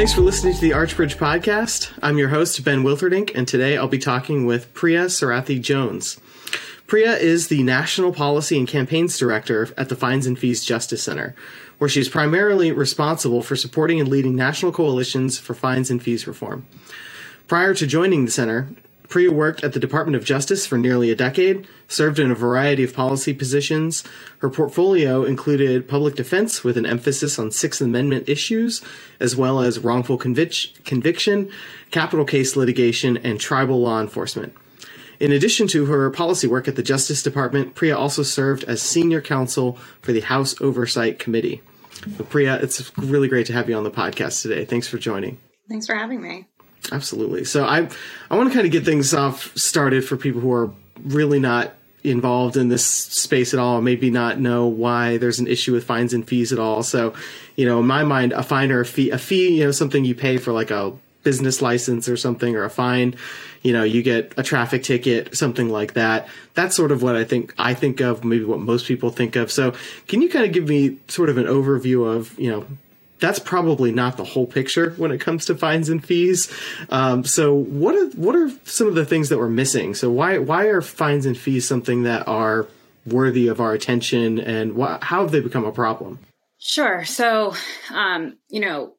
Thanks for listening to the Archbridge podcast. I'm your host, Ben Wilterdink, and today I'll be talking with Priya Sarathy Jones. Priya is the National Policy and Campaigns Director at the Fines and Fees Justice Center, where she's primarily responsible for supporting and leading national coalitions for fines and fees reform. Prior to joining the center, Priya worked at the Department of Justice for nearly a decade, served in a variety of policy positions. Her portfolio included public defense with an emphasis on Sixth Amendment issues, as well as wrongful convic- conviction, capital case litigation, and tribal law enforcement. In addition to her policy work at the Justice Department, Priya also served as senior counsel for the House Oversight Committee. So Priya, it's really great to have you on the podcast today. Thanks for joining. Thanks for having me. Absolutely. So I I want to kind of get things off started for people who are really not involved in this space at all, maybe not know why there's an issue with fines and fees at all. So, you know, in my mind, a fine or a fee, a fee, you know, something you pay for like a business license or something or a fine you know you get a traffic ticket something like that that's sort of what i think i think of maybe what most people think of so can you kind of give me sort of an overview of you know that's probably not the whole picture when it comes to fines and fees. Um, so what are what are some of the things that we're missing? So why why are fines and fees something that are worthy of our attention, and wh- how have they become a problem? Sure. So um, you know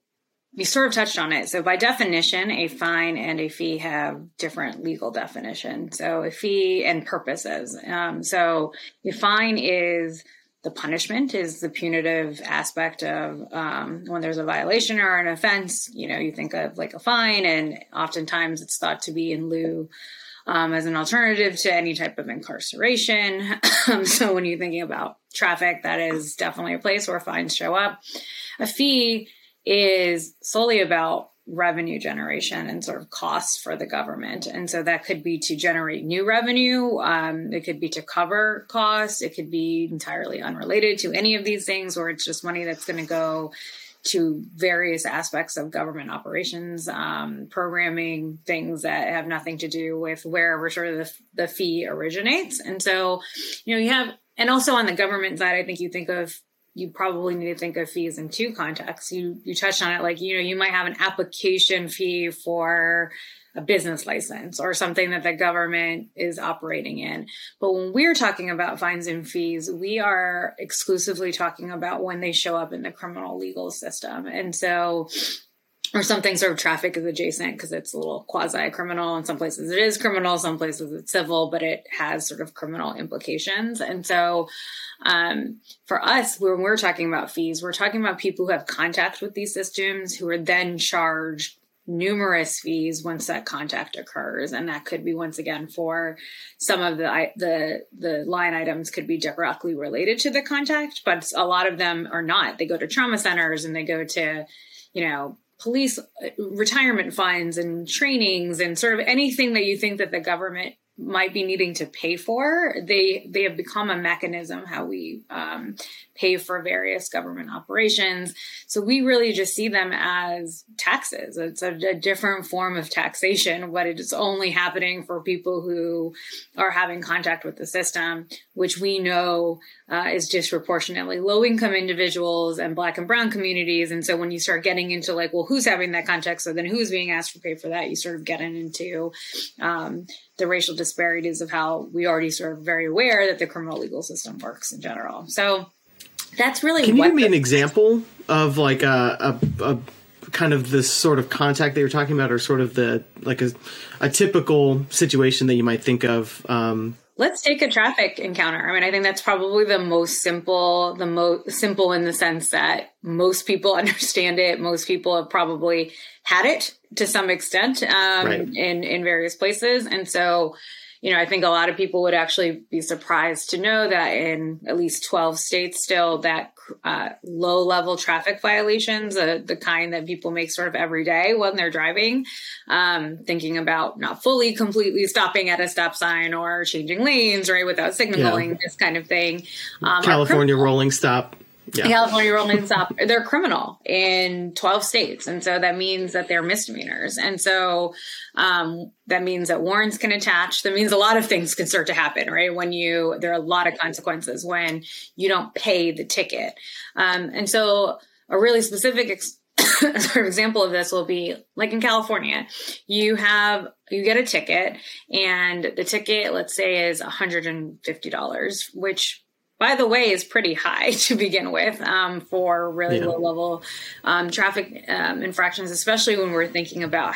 you sort of touched on it. So by definition, a fine and a fee have different legal definition. So a fee and purposes. Um, so a fine is the punishment is the punitive aspect of um, when there's a violation or an offense. You know, you think of like a fine, and oftentimes it's thought to be in lieu um, as an alternative to any type of incarceration. so when you're thinking about traffic, that is definitely a place where fines show up. A fee is solely about revenue generation and sort of costs for the government. And so that could be to generate new revenue. Um, it could be to cover costs. It could be entirely unrelated to any of these things, or it's just money that's going to go to various aspects of government operations, um, programming, things that have nothing to do with wherever sort of the, the fee originates. And so, you know, you have, and also on the government side, I think you think of you probably need to think of fees in two contexts. You you touched on it, like you know, you might have an application fee for a business license or something that the government is operating in. But when we're talking about fines and fees, we are exclusively talking about when they show up in the criminal legal system. And so or something sort of traffic is adjacent because it's a little quasi criminal. In some places it is criminal, some places it's civil, but it has sort of criminal implications. And so um, for us, when we're talking about fees, we're talking about people who have contact with these systems who are then charged numerous fees once that contact occurs and that could be once again for some of the the the line items could be directly related to the contact but a lot of them are not they go to trauma centers and they go to you know police uh, retirement funds and trainings and sort of anything that you think that the government might be needing to pay for they they have become a mechanism how we um, pay for various government operations. So we really just see them as taxes. It's a, a different form of taxation but it's only happening for people who are having contact with the system which we know uh, is disproportionately low income individuals and black and brown communities. And so when you start getting into like well who's having that contact? So then who's being asked to pay for that? You sort of get into um, the racial disparities of how we already sort of very aware that the criminal legal system works in general. So that's really. Can you give me an example of like a, a, a kind of this sort of contact that you're talking about, or sort of the like a, a typical situation that you might think of um, Let's take a traffic encounter. I mean, I think that's probably the most simple, the most simple in the sense that most people understand it. Most people have probably had it to some extent um, right. in in various places, and so you know, I think a lot of people would actually be surprised to know that in at least 12 states still that uh, low level traffic violations, uh, the kind that people make sort of every day when they're driving, um, thinking about not fully completely stopping at a stop sign or changing lanes, right, without signaling, yeah. this kind of thing. Um, California rolling stop yeah. California rolling stop, they're criminal in 12 states. And so that means that they're misdemeanors. And so um, that means that warrants can attach. That means a lot of things can start to happen, right? When you, there are a lot of consequences when you don't pay the ticket. Um, and so a really specific ex- sort of example of this will be like in California, you have you get a ticket, and the ticket, let's say, is $150, which by the way, is pretty high to begin with um, for really yeah. low level um, traffic um, infractions, especially when we're thinking about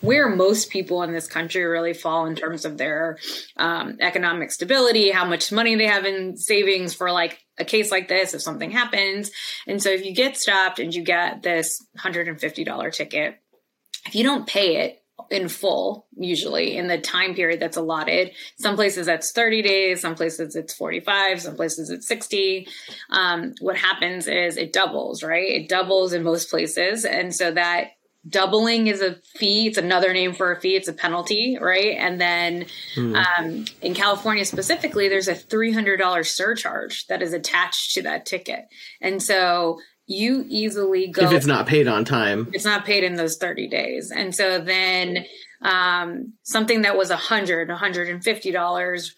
where most people in this country really fall in terms of their um, economic stability, how much money they have in savings for like a case like this if something happens. And so if you get stopped and you get this $150 ticket, if you don't pay it, in full usually in the time period that's allotted. Some places that's 30 days some places it's 45 some places it's 60 um, what happens is it doubles right? It doubles in most places and so that doubling is a fee. It's another name for a fee. It's a penalty right? And then hmm. um, in california specifically there's a $300 surcharge that is attached to that ticket. And so you easily go if it's not paid on time. It's not paid in those 30 days. And so then um, something that was a hundred 150 dollars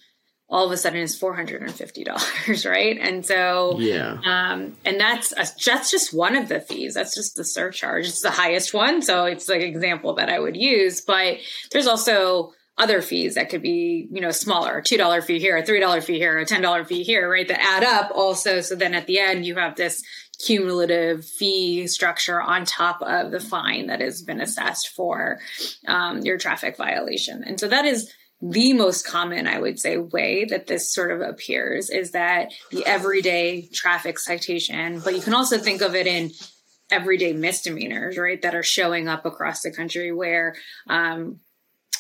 all of a sudden is $450 right? And so yeah. um, and that's a, that's just one of the fees. That's just the surcharge. It's the highest one. So it's like an example that i would use. But there's also other fees that could be you know smaller two dollar fee here a three dollar fee here a ten dollar fee here right that add up also. So then at the end you have this cumulative fee structure on top of the fine that has been assessed for um, your traffic violation. And so that is the most common, I would say, way that this sort of appears is that the everyday traffic citation, but you can also think of it in everyday misdemeanors, right, that are showing up across the country where um,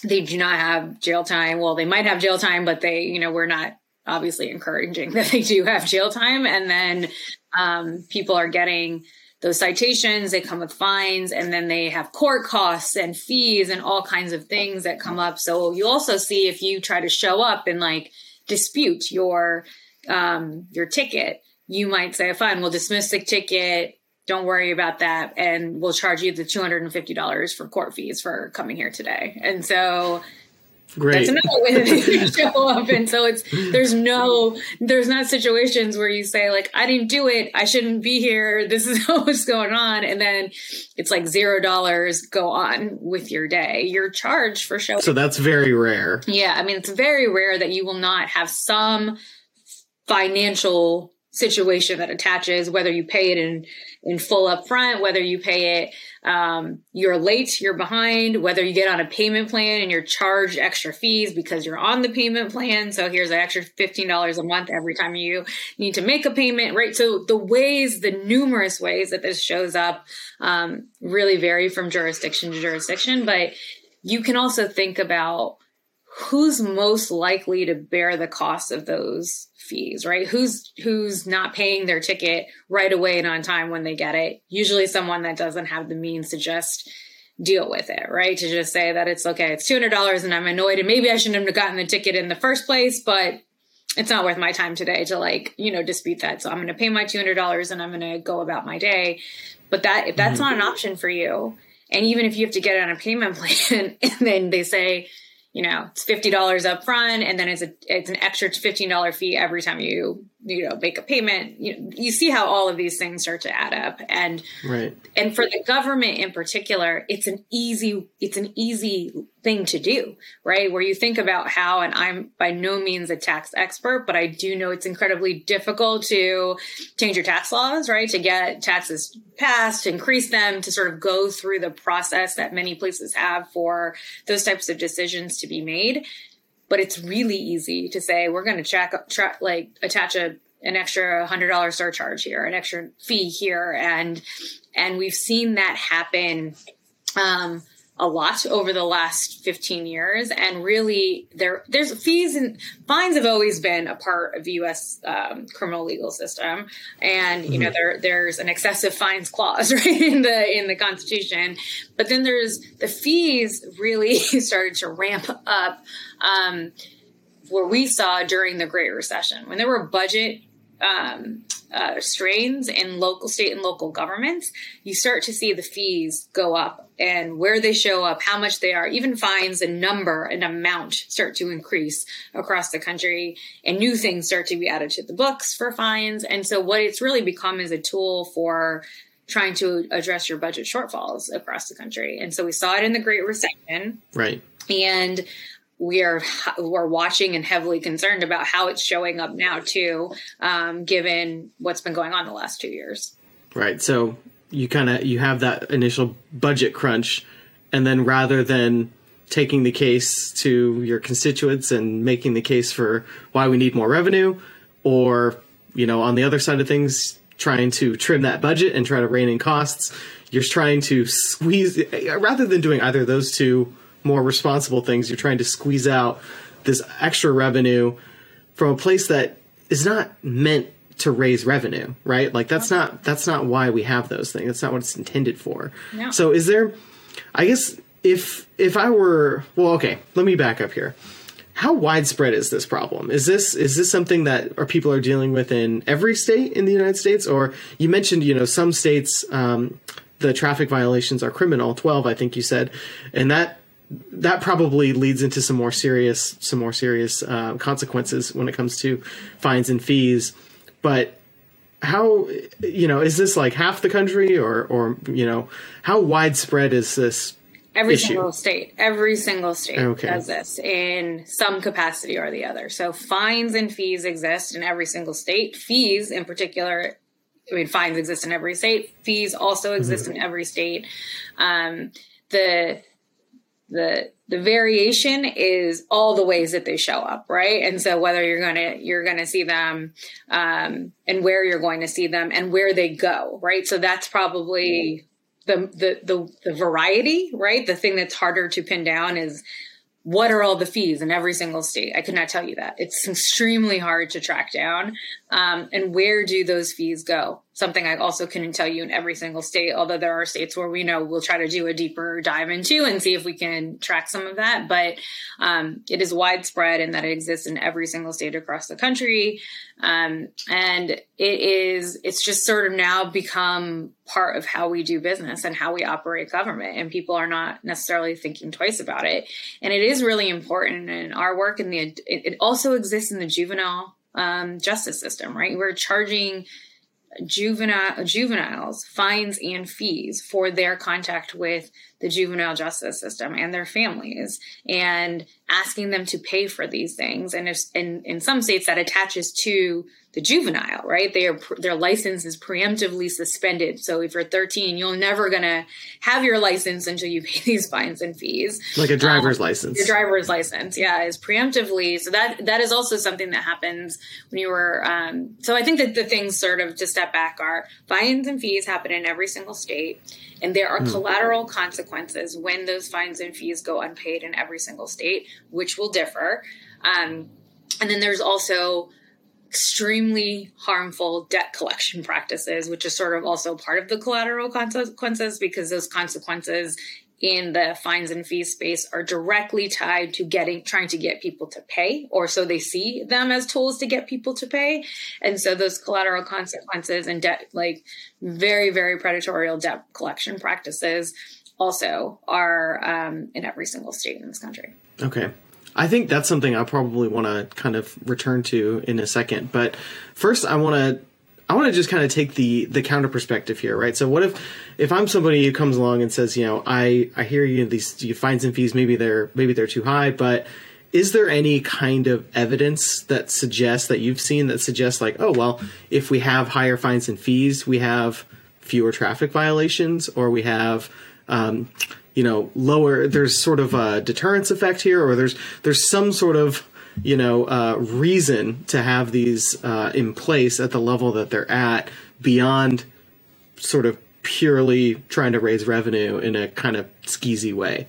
they do not have jail time. Well, they might have jail time, but they, you know, we're not obviously encouraging that they do have jail time. And then um, people are getting those citations, they come with fines, and then they have court costs and fees and all kinds of things that come up. So you also see if you try to show up and like dispute your um, your ticket, you might say, "Fine, we'll dismiss the ticket. Don't worry about that, and we'll charge you the two hundred and fifty dollars for court fees for coming here today." And so Great. That's another way that they show up. And so it's there's no there's not situations where you say like I didn't do it, I shouldn't be here. This is what's going on, and then it's like zero dollars. Go on with your day. You're charged for showing. So that's very rare. Yeah, I mean it's very rare that you will not have some financial situation that attaches, whether you pay it in in full upfront, whether you pay it um, you're late, you're behind, whether you get on a payment plan and you're charged extra fees because you're on the payment plan. So here's an extra $15 a month every time you need to make a payment, right? So the ways, the numerous ways that this shows up um, really vary from jurisdiction to jurisdiction, but you can also think about who's most likely to bear the cost of those fees, right? Who's who's not paying their ticket right away and on time when they get it? Usually someone that doesn't have the means to just deal with it, right? To just say that it's okay, it's $200 and I'm annoyed and maybe I shouldn't have gotten the ticket in the first place, but it's not worth my time today to like, you know, dispute that. So I'm going to pay my $200 and I'm going to go about my day. But that if that's mm-hmm. not an option for you, and even if you have to get on a payment plan and then they say, you know, it's fifty dollars up front, and then it's a it's an extra fifteen dollar fee every time you you know make a payment. You you see how all of these things start to add up, and right. And for the government in particular, it's an easy it's an easy thing to do, right? Where you think about how, and I'm by no means a tax expert, but I do know it's incredibly difficult to change your tax laws, right? To get taxes passed, to increase them, to sort of go through the process that many places have for those types of decisions to be made. But it's really easy to say, we're going to track, track, like attach a, an extra hundred dollar surcharge here, an extra fee here. And, and we've seen that happen, um, a lot over the last 15 years. And really there there's fees and fines have always been a part of the US um, criminal legal system. And you know mm-hmm. there there's an excessive fines clause right in the in the constitution. But then there's the fees really started to ramp up um, where we saw during the Great Recession. When there were budget um, uh, strains in local, state, and local governments, you start to see the fees go up and where they show up, how much they are, even fines and number and amount start to increase across the country, and new things start to be added to the books for fines. And so, what it's really become is a tool for trying to address your budget shortfalls across the country. And so we saw it in the Great Recession. Right. And we are we're watching and heavily concerned about how it's showing up now too, um, given what's been going on the last two years. Right. So you kind of you have that initial budget crunch, and then rather than taking the case to your constituents and making the case for why we need more revenue, or you know on the other side of things trying to trim that budget and try to rein in costs, you're trying to squeeze rather than doing either of those two more responsible things, you're trying to squeeze out this extra revenue from a place that is not meant to raise revenue, right? Like that's not that's not why we have those things. That's not what it's intended for. No. So is there I guess if if I were well, okay, let me back up here. How widespread is this problem? Is this is this something that our people are dealing with in every state in the United States? Or you mentioned, you know, some states um, the traffic violations are criminal, twelve, I think you said, and that that probably leads into some more serious some more serious uh, consequences when it comes to fines and fees. But how you know is this like half the country or or you know how widespread is this every issue? single state every single state Okay. does this in some capacity or the other so fines and fees exist in every single state fees in particular i mean fines exist in every state fees also exist in every state um, the the the variation is all the ways that they show up right and so whether you're gonna you're gonna see them um, and where you're going to see them and where they go right so that's probably the the the, the variety right the thing that's harder to pin down is what are all the fees in every single state? I could not tell you that. It's extremely hard to track down. Um, and where do those fees go? Something I also couldn't tell you in every single state, although there are states where we know we'll try to do a deeper dive into and see if we can track some of that. But um, it is widespread in that it exists in every single state across the country. Um, and it is, it's just sort of now become part of how we do business and how we operate government. And people are not necessarily thinking twice about it. And it is really important in our work in the, it, it also exists in the juvenile um, justice system, right? We're charging juvenile juveniles fines and fees for their contact with the juvenile justice system and their families and asking them to pay for these things. And if in, in some states that attaches to the juvenile right? They are their license is preemptively suspended. So if you're 13 you're never going to have your license until you pay these fines and fees. Like a driver's license your driver's license yeah is preemptively so that that is also something that happens when you were um, so i think that the things sort of to step back are fines and fees happen in every single state and there are collateral consequences when those fines and fees go unpaid in every single state which will differ. Um, and then there's also extremely harmful debt collection practices, which is sort of also part of the collateral consequences because those consequences in the fines and fees space are directly tied to getting trying to get people to pay or so they see them as tools to get people to pay and so those collateral consequences and debt like very very predatory debt collection practices also are um, in every single state in this country Okay. I think that's something I probably want to kind of return to in a second. But first, I want to I want to just kind of take the the counter perspective here, right? So, what if if I'm somebody who comes along and says, you know, I I hear you these you fines and fees maybe they're maybe they're too high, but is there any kind of evidence that suggests that you've seen that suggests like, oh well, if we have higher fines and fees, we have fewer traffic violations, or we have um, you know lower there's sort of a deterrence effect here or there's there's some sort of you know uh, reason to have these uh, in place at the level that they're at beyond sort of purely trying to raise revenue in a kind of skeezy way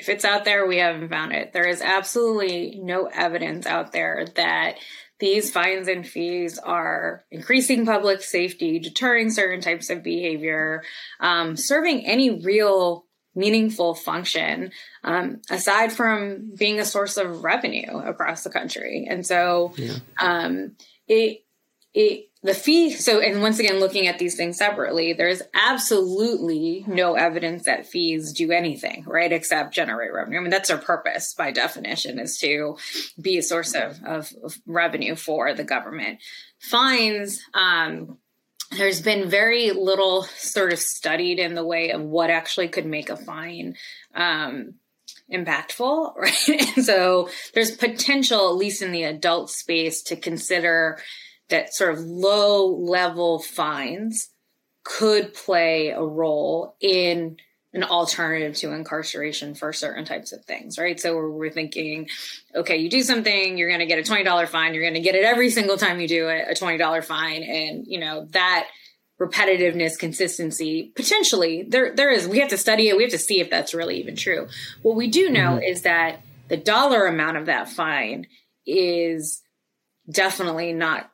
if it's out there, we haven't found it. There is absolutely no evidence out there that these fines and fees are increasing public safety, deterring certain types of behavior, um, serving any real meaningful function um, aside from being a source of revenue across the country. And so um, it it the fee so and once again looking at these things separately there's absolutely no evidence that fees do anything right except generate revenue. I mean that's their purpose by definition is to be a source of, of, of revenue for the government. Fines um there's been very little sort of studied in the way of what actually could make a fine um, impactful, right? and so there's potential, at least in the adult space, to consider that sort of low level fines could play a role in an alternative to incarceration for certain types of things, right? So we're, we're thinking, okay, you do something, you're going to get a $20 fine. You're going to get it every single time you do it, a $20 fine. And, you know, that repetitiveness, consistency, potentially there, there is, we have to study it. We have to see if that's really even true. What we do know mm-hmm. is that the dollar amount of that fine is definitely not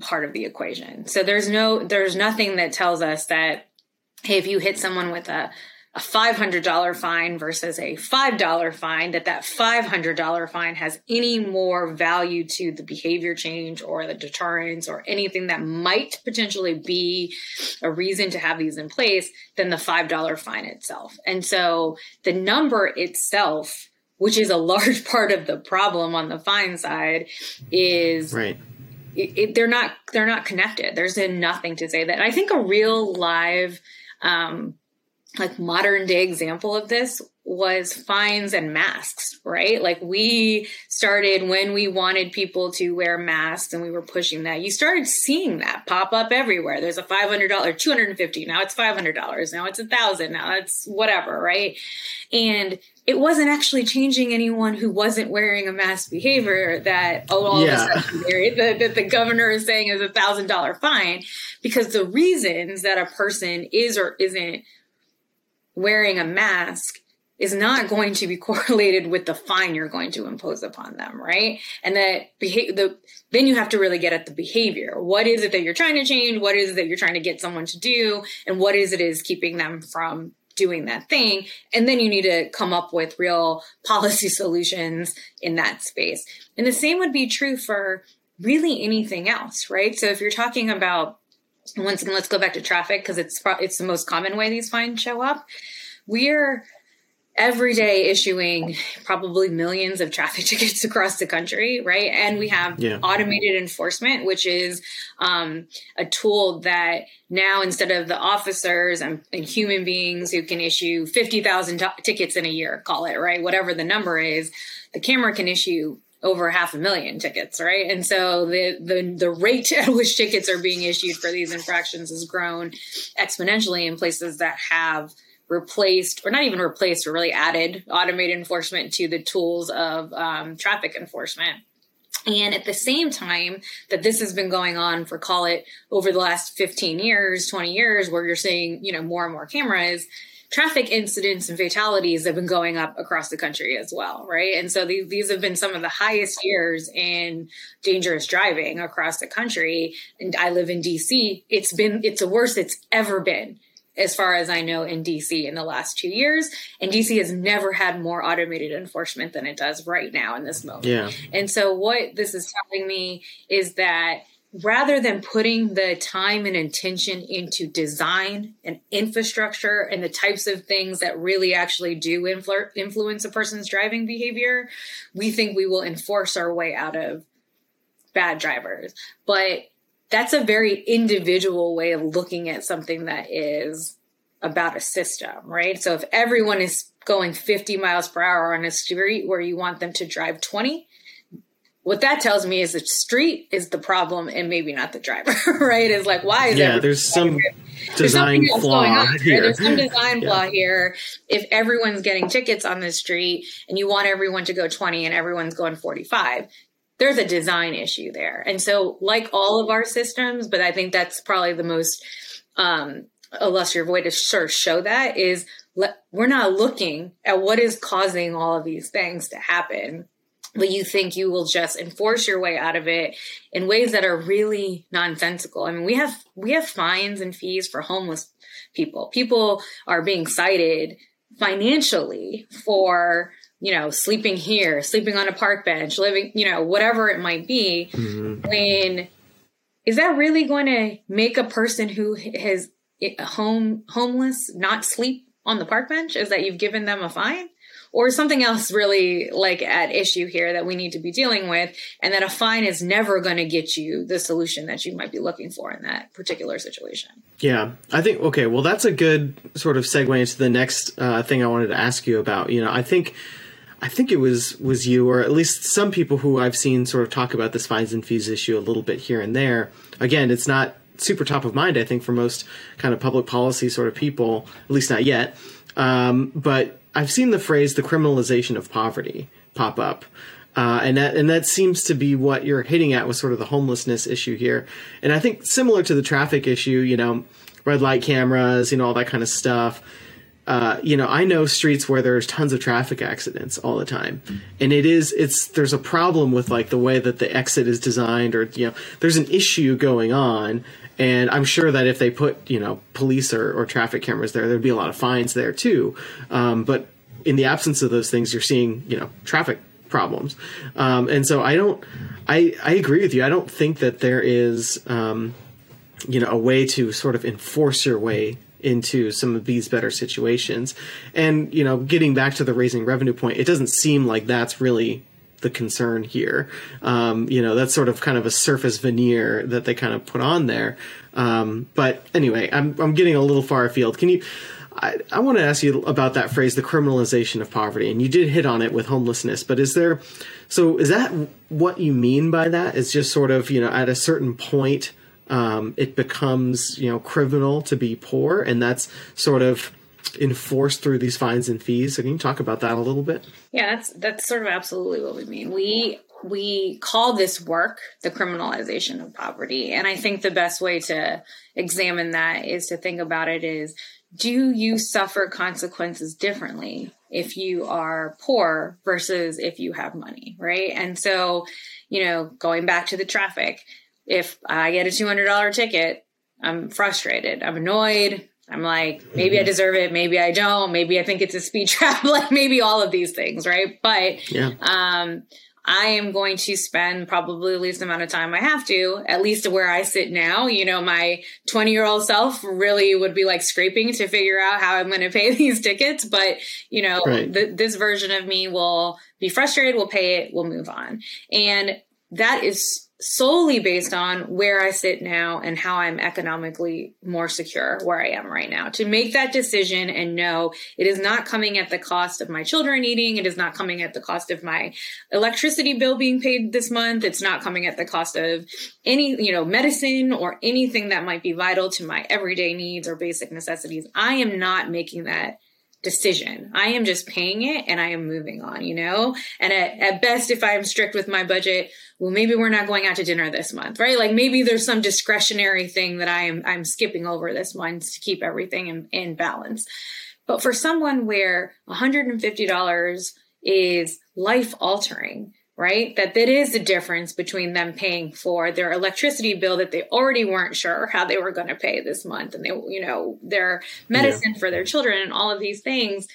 part of the equation. So there's no, there's nothing that tells us that, hey, if you hit someone with a, a $500 fine versus a $5 fine, that that $500 fine has any more value to the behavior change or the deterrence or anything that might potentially be a reason to have these in place than the $5 fine itself. And so the number itself, which is a large part of the problem on the fine side, is right. It, it, they're not they're not connected. There's nothing to say that. And I think a real live um, like modern day example of this was fines and masks, right? Like we started when we wanted people to wear masks and we were pushing that. You started seeing that pop up everywhere. There's a $500, 250. Now it's $500. Now it's a thousand. Now it's whatever, right? And it wasn't actually changing anyone who wasn't wearing a mask behavior that, oh, all yeah. of a sudden that, that the governor is saying is a thousand dollar fine because the reasons that a person is or isn't wearing a mask is not going to be correlated with the fine you're going to impose upon them, right? And that behavior, the, then you have to really get at the behavior. What is it that you're trying to change? What is it that you're trying to get someone to do? And what is it is keeping them from doing that thing? And then you need to come up with real policy solutions in that space. And the same would be true for really anything else, right? So if you're talking about once again, let's go back to traffic because it's it's the most common way these fines show up. We're every day issuing probably millions of traffic tickets across the country, right? And we have yeah. automated enforcement, which is um, a tool that now instead of the officers and, and human beings who can issue 50,000 t- tickets in a year, call it, right? Whatever the number is, the camera can issue over half a million tickets, right? And so the the the rate at which tickets are being issued for these infractions has grown exponentially in places that have replaced or not even replaced or really added automated enforcement to the tools of um, traffic enforcement. And at the same time that this has been going on for call it over the last 15 years, 20 years, where you're seeing, you know, more and more cameras, traffic incidents and fatalities have been going up across the country as well, right? And so these, these have been some of the highest years in dangerous driving across the country. And I live in DC. It's been, it's the worst it's ever been as far as I know, in DC in the last two years. And DC has never had more automated enforcement than it does right now in this moment. Yeah. And so, what this is telling me is that rather than putting the time and intention into design and infrastructure and the types of things that really actually do influ- influence a person's driving behavior, we think we will enforce our way out of bad drivers. But that's a very individual way of looking at something that is about a system, right? So if everyone is going 50 miles per hour on a street where you want them to drive 20, what that tells me is the street is the problem and maybe not the driver, right? Is like, why is yeah, there's some design there's flaw on, here. Right? There's some design yeah. flaw here. If everyone's getting tickets on the street and you want everyone to go 20 and everyone's going 45, there's a design issue there. And so, like all of our systems, but I think that's probably the most um, illustrative way to sort of show that is le- we're not looking at what is causing all of these things to happen but you think you will just enforce your way out of it in ways that are really nonsensical. I mean, we have we have fines and fees for homeless people. People are being cited financially for you know sleeping here, sleeping on a park bench, living you know whatever it might be. Mm-hmm. When is that really going to make a person who has home homeless not sleep on the park bench? Is that you've given them a fine? Or something else really like at issue here that we need to be dealing with and that a fine is never going to get you the solution that you might be looking for in that particular situation yeah i think okay well that's a good sort of segue into the next uh, thing i wanted to ask you about you know i think I think it was was you, or at least some people who I've seen sort of talk about this fines and fees issue a little bit here and there. Again, it's not super top of mind, I think, for most kind of public policy sort of people, at least not yet. Um, but I've seen the phrase "the criminalization of poverty" pop up. Uh, and that and that seems to be what you're hitting at with sort of the homelessness issue here. And I think similar to the traffic issue, you know, red light cameras, you know, all that kind of stuff uh, you know, I know streets where there's tons of traffic accidents all the time, and it is it's there's a problem with like the way that the exit is designed, or you know, there's an issue going on, and I'm sure that if they put you know police or, or traffic cameras there, there'd be a lot of fines there too. Um, but in the absence of those things, you're seeing you know traffic problems, um, and so I don't, I I agree with you. I don't think that there is. Um, you know, a way to sort of enforce your way into some of these better situations. And, you know, getting back to the raising revenue point, it doesn't seem like that's really the concern here. Um, you know, that's sort of kind of a surface veneer that they kind of put on there. Um, but anyway, I'm, I'm getting a little far afield. Can you, I, I want to ask you about that phrase, the criminalization of poverty. And you did hit on it with homelessness, but is there, so is that what you mean by that? Is just sort of, you know, at a certain point, um, it becomes you know criminal to be poor, and that's sort of enforced through these fines and fees. So can you talk about that a little bit? Yeah, that's that's sort of absolutely what we mean. We we call this work the criminalization of poverty, and I think the best way to examine that is to think about it is do you suffer consequences differently if you are poor versus if you have money, right? And so, you know, going back to the traffic, if I get a $200 ticket, I'm frustrated. I'm annoyed. I'm like, maybe I deserve it. Maybe I don't. Maybe I think it's a speed trap. like maybe all of these things, right? But, yeah. um, I am going to spend probably the least amount of time I have to, at least to where I sit now. You know, my 20 year old self really would be like scraping to figure out how I'm going to pay these tickets. But, you know, right. th- this version of me will be frustrated, will pay it, will move on. And that is solely based on where I sit now and how I'm economically more secure where I am right now. To make that decision and know it is not coming at the cost of my children eating, it is not coming at the cost of my electricity bill being paid this month, it's not coming at the cost of any, you know, medicine or anything that might be vital to my everyday needs or basic necessities. I am not making that decision. I am just paying it and I am moving on, you know? And at, at best, if I'm strict with my budget, well, maybe we're not going out to dinner this month, right? Like maybe there's some discretionary thing that I am, I'm skipping over this month to keep everything in, in balance. But for someone where $150 is life altering, right? That that is the difference between them paying for their electricity bill that they already weren't sure how they were going to pay this month and they, you know, their medicine yeah. for their children and all of these things,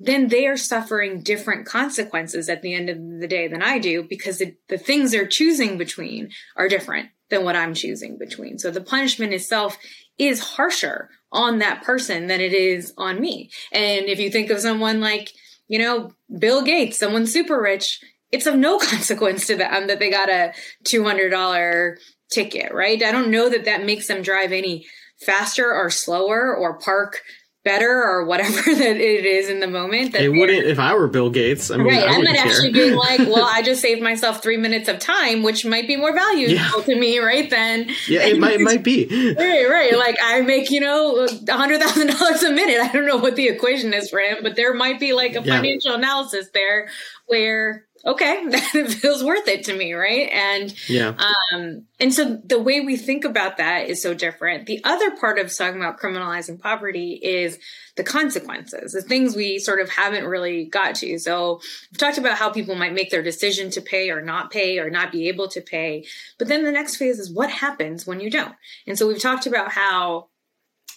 then they are suffering different consequences at the end of the day than I do because the, the things they're choosing between are different than what I'm choosing between. So the punishment itself is harsher on that person than it is on me. And if you think of someone like, you know, Bill Gates, someone super rich, it's of no consequence to them that they got a $200 ticket, right? I don't know that that makes them drive any faster or slower or park better or whatever that it is in the moment. That it wouldn't if I were Bill Gates. I mean, right. I am actually being like, well, I just saved myself three minutes of time, which might be more valuable yeah. to me, right? Then yeah, it might it might be right, right. Like I make you know a hundred thousand dollars a minute. I don't know what the equation is for him, but there might be like a yeah. financial analysis there where okay, that it feels worth it to me, right? And yeah, um, and so the way we think about that is so different. The other part of talking about criminalizing poverty is the consequences, the things we sort of haven't really got to. So we've talked about how people might make their decision to pay or not pay or not be able to pay, but then the next phase is what happens when you don't. And so we've talked about how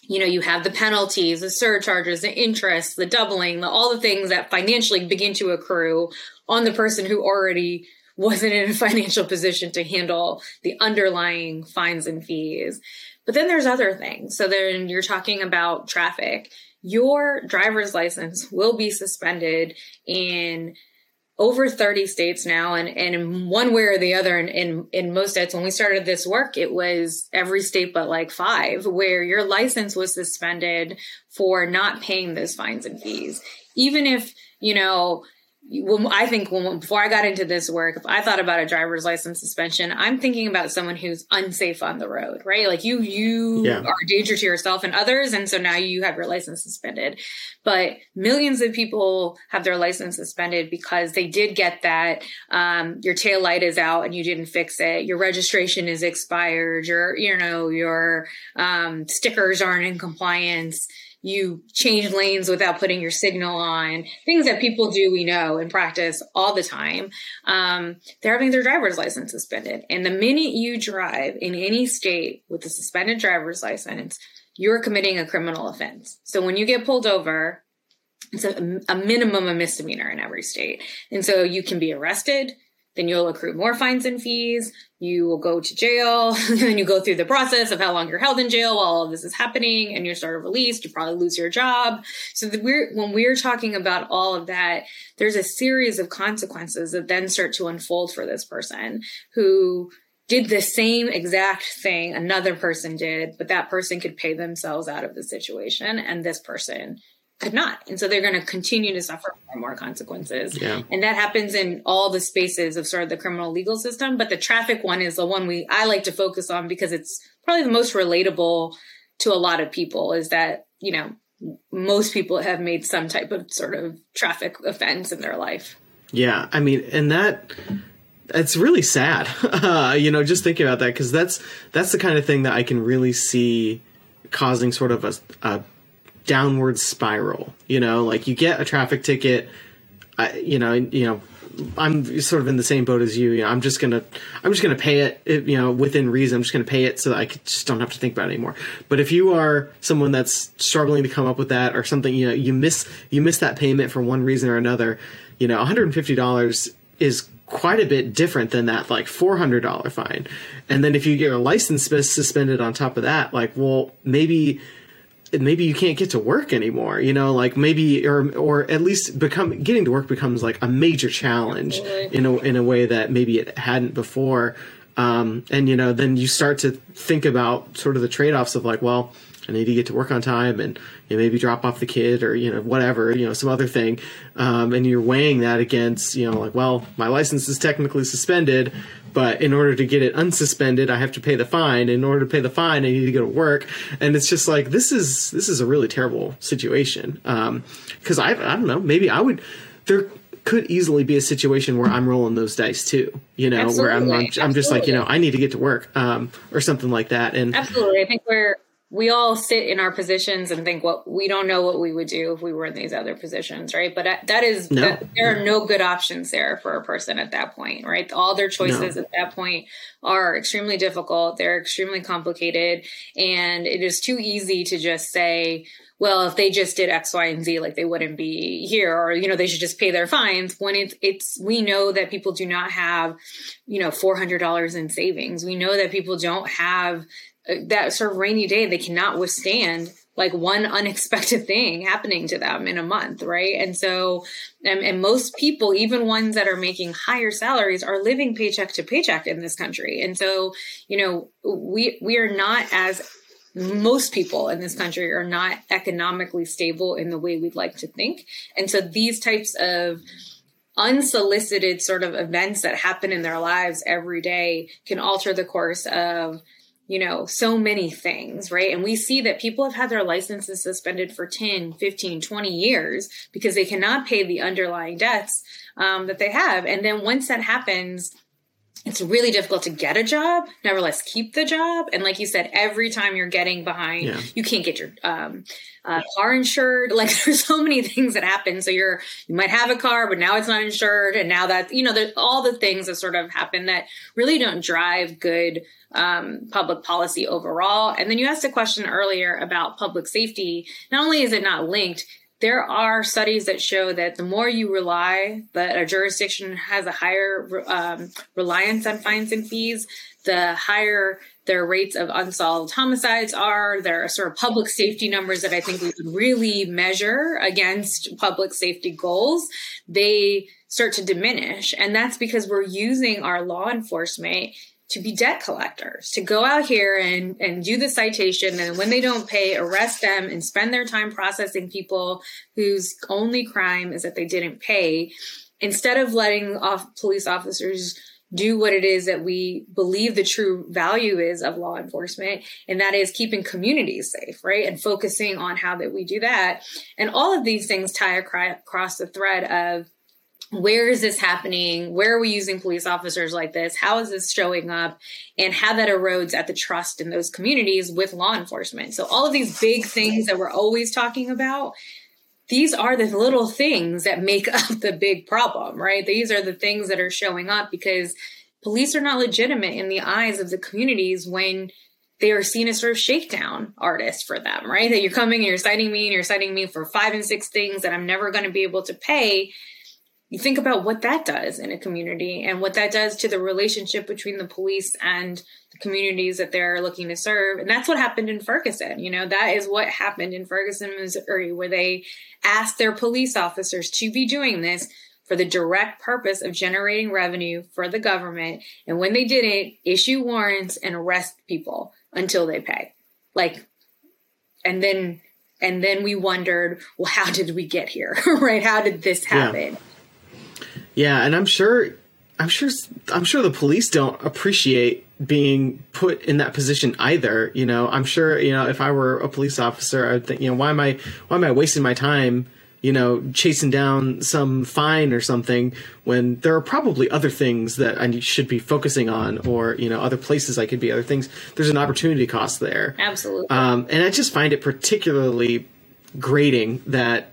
you know, you have the penalties, the surcharges, the interest, the doubling, the, all the things that financially begin to accrue on the person who already wasn't in a financial position to handle the underlying fines and fees. But then there's other things. So then you're talking about traffic. your driver's license will be suspended in over 30 states now and, and in one way or the other in, in, in most states when we started this work it was every state but like five where your license was suspended for not paying those fines and fees even if you know when I think when, before I got into this work, if I thought about a driver's license suspension, I'm thinking about someone who's unsafe on the road, right? Like you, you yeah. are a danger to yourself and others. And so now you have your license suspended. But millions of people have their license suspended because they did get that. Um, your tail light is out and you didn't fix it. Your registration is expired. Your, you know, your, um, stickers aren't in compliance you change lanes without putting your signal on, things that people do, we know in practice all the time. Um, they're having their driver's license suspended. And the minute you drive in any state with a suspended driver's license, you're committing a criminal offense. So when you get pulled over, it's a, a minimum of misdemeanor in every state. And so you can be arrested, then you'll accrue more fines and fees. You will go to jail, and then you go through the process of how long you're held in jail while all this is happening, and you're sort of released. You probably lose your job. So we're, when we're talking about all of that, there's a series of consequences that then start to unfold for this person who did the same exact thing another person did, but that person could pay themselves out of the situation, and this person could not. And so they're going to continue to suffer more and more consequences. Yeah. And that happens in all the spaces of sort of the criminal legal system. But the traffic one is the one we, I like to focus on because it's probably the most relatable to a lot of people is that, you know, most people have made some type of sort of traffic offense in their life. Yeah. I mean, and that, it's really sad, uh, you know, just thinking about that because that's that's the kind of thing that I can really see causing sort of a, a downward spiral. You know, like you get a traffic ticket, I, you know, you know, I'm sort of in the same boat as you. you know, I'm just gonna, I'm just gonna pay it, you know, within reason. I'm just gonna pay it so that I just don't have to think about it anymore. But if you are someone that's struggling to come up with that or something, you know, you miss, you miss that payment for one reason or another. You know, 150 dollars is quite a bit different than that like $400 fine. And then if you get your license suspended on top of that, like, well, maybe maybe you can't get to work anymore you know like maybe or or at least become getting to work becomes like a major challenge in a in a way that maybe it hadn't before. Um, and you know then you start to think about sort of the trade-offs of like well I need to get to work on time and you know, maybe drop off the kid or you know whatever you know some other thing. Um, and you're weighing that against you know like well my license is technically suspended but in order to get it unsuspended i have to pay the fine. In order to pay the fine i need to go to work. And it's just like this is this is a really terrible situation. Because um, I, I don't know maybe i would there could easily be a situation where i'm rolling those dice too you know absolutely. where i'm I'm, I'm just like you know i need to get to work um, or something like that. And absolutely. I think we're we all sit in our positions and think what we don't know what we would do if we were in these other positions right? But that is no. that, there are no good options there for a person at that point right? All their choices no. at that point are extremely difficult. They're extremely complicated. And it is too easy to just say well if they just did x y and z like they wouldn't be here or you know they should just pay their fines when it's it's we know that people do not have you know $400 in savings. We know that people don't have that sort of rainy day they cannot withstand like one unexpected thing happening to them in a month right? And so and, and, most people even ones that are making higher salaries are living paycheck to paycheck in this country. And so you know we we are not as most people in this country are not economically stable in the way we'd like to think. And so these types of unsolicited sort of events that happen in their lives every day can alter the course of you know, so many things, right? And we see that people have had their licenses suspended for 10, 15, 20 years because they cannot pay the underlying debts um, that they have. And then once that happens, it's really difficult to get a job, nevertheless keep the job. And like you said, every time you're getting behind, yeah. you can't get your um, uh, car insured. Like there's so many things that happen. So you're you might have a car, but now it's not insured, and now that you know there's all the things that sort of happen that really don't drive good um, public policy overall. And then you asked a question earlier about public safety. Not only is it not linked, there are studies that show that the more you rely, that a jurisdiction has a higher um, reliance on fines and fees, the higher their rates of unsolved homicides are. There are sort of public safety numbers that I think we could really measure against public safety goals. They start to diminish. And that's because we're using our law enforcement to be debt collectors, to go out here and, and do the citation. And when they don't pay, arrest them and spend their time processing people whose only crime is that they didn't pay instead of letting off police officers do what it is that we believe the true value is of law enforcement and that is keeping communities safe right and focusing on how that we do that and all of these things tie across the thread of where is this happening where are we using police officers like this how is this showing up and how that erodes at the trust in those communities with law enforcement so all of these big things that we're always talking about these are the little things that make up the big problem, right? These are the things that are showing up because police are not legitimate in the eyes of the communities when they are seen as sort of shakedown artists for them, right? That you're coming and you're citing me and you're citing me for five and six things that I'm never going to be able to pay you think about what that does in a community and what that does to the relationship between the police and the communities that they're looking to serve. And that's what happened in Ferguson. You know, that is what happened in Ferguson, Missouri, where they asked their police officers to be doing this for the direct purpose of generating revenue for the government. And when they didn't, issue warrants and arrest people until they pay. Like, and then and then we wondered, well, how did we get here? right? How did this happen? Yeah. Yeah, and I'm sure, I'm sure, I'm sure the police don't appreciate being put in that position either. You know, I'm sure, you know, if I were a police officer, I would think, you know, why am I, why am I wasting my time? You know, chasing down some fine or something when there are probably other things that I should be focusing on, or you know, other places I could be, other things. There's an opportunity cost there. Absolutely. Um, and I just find it particularly grating that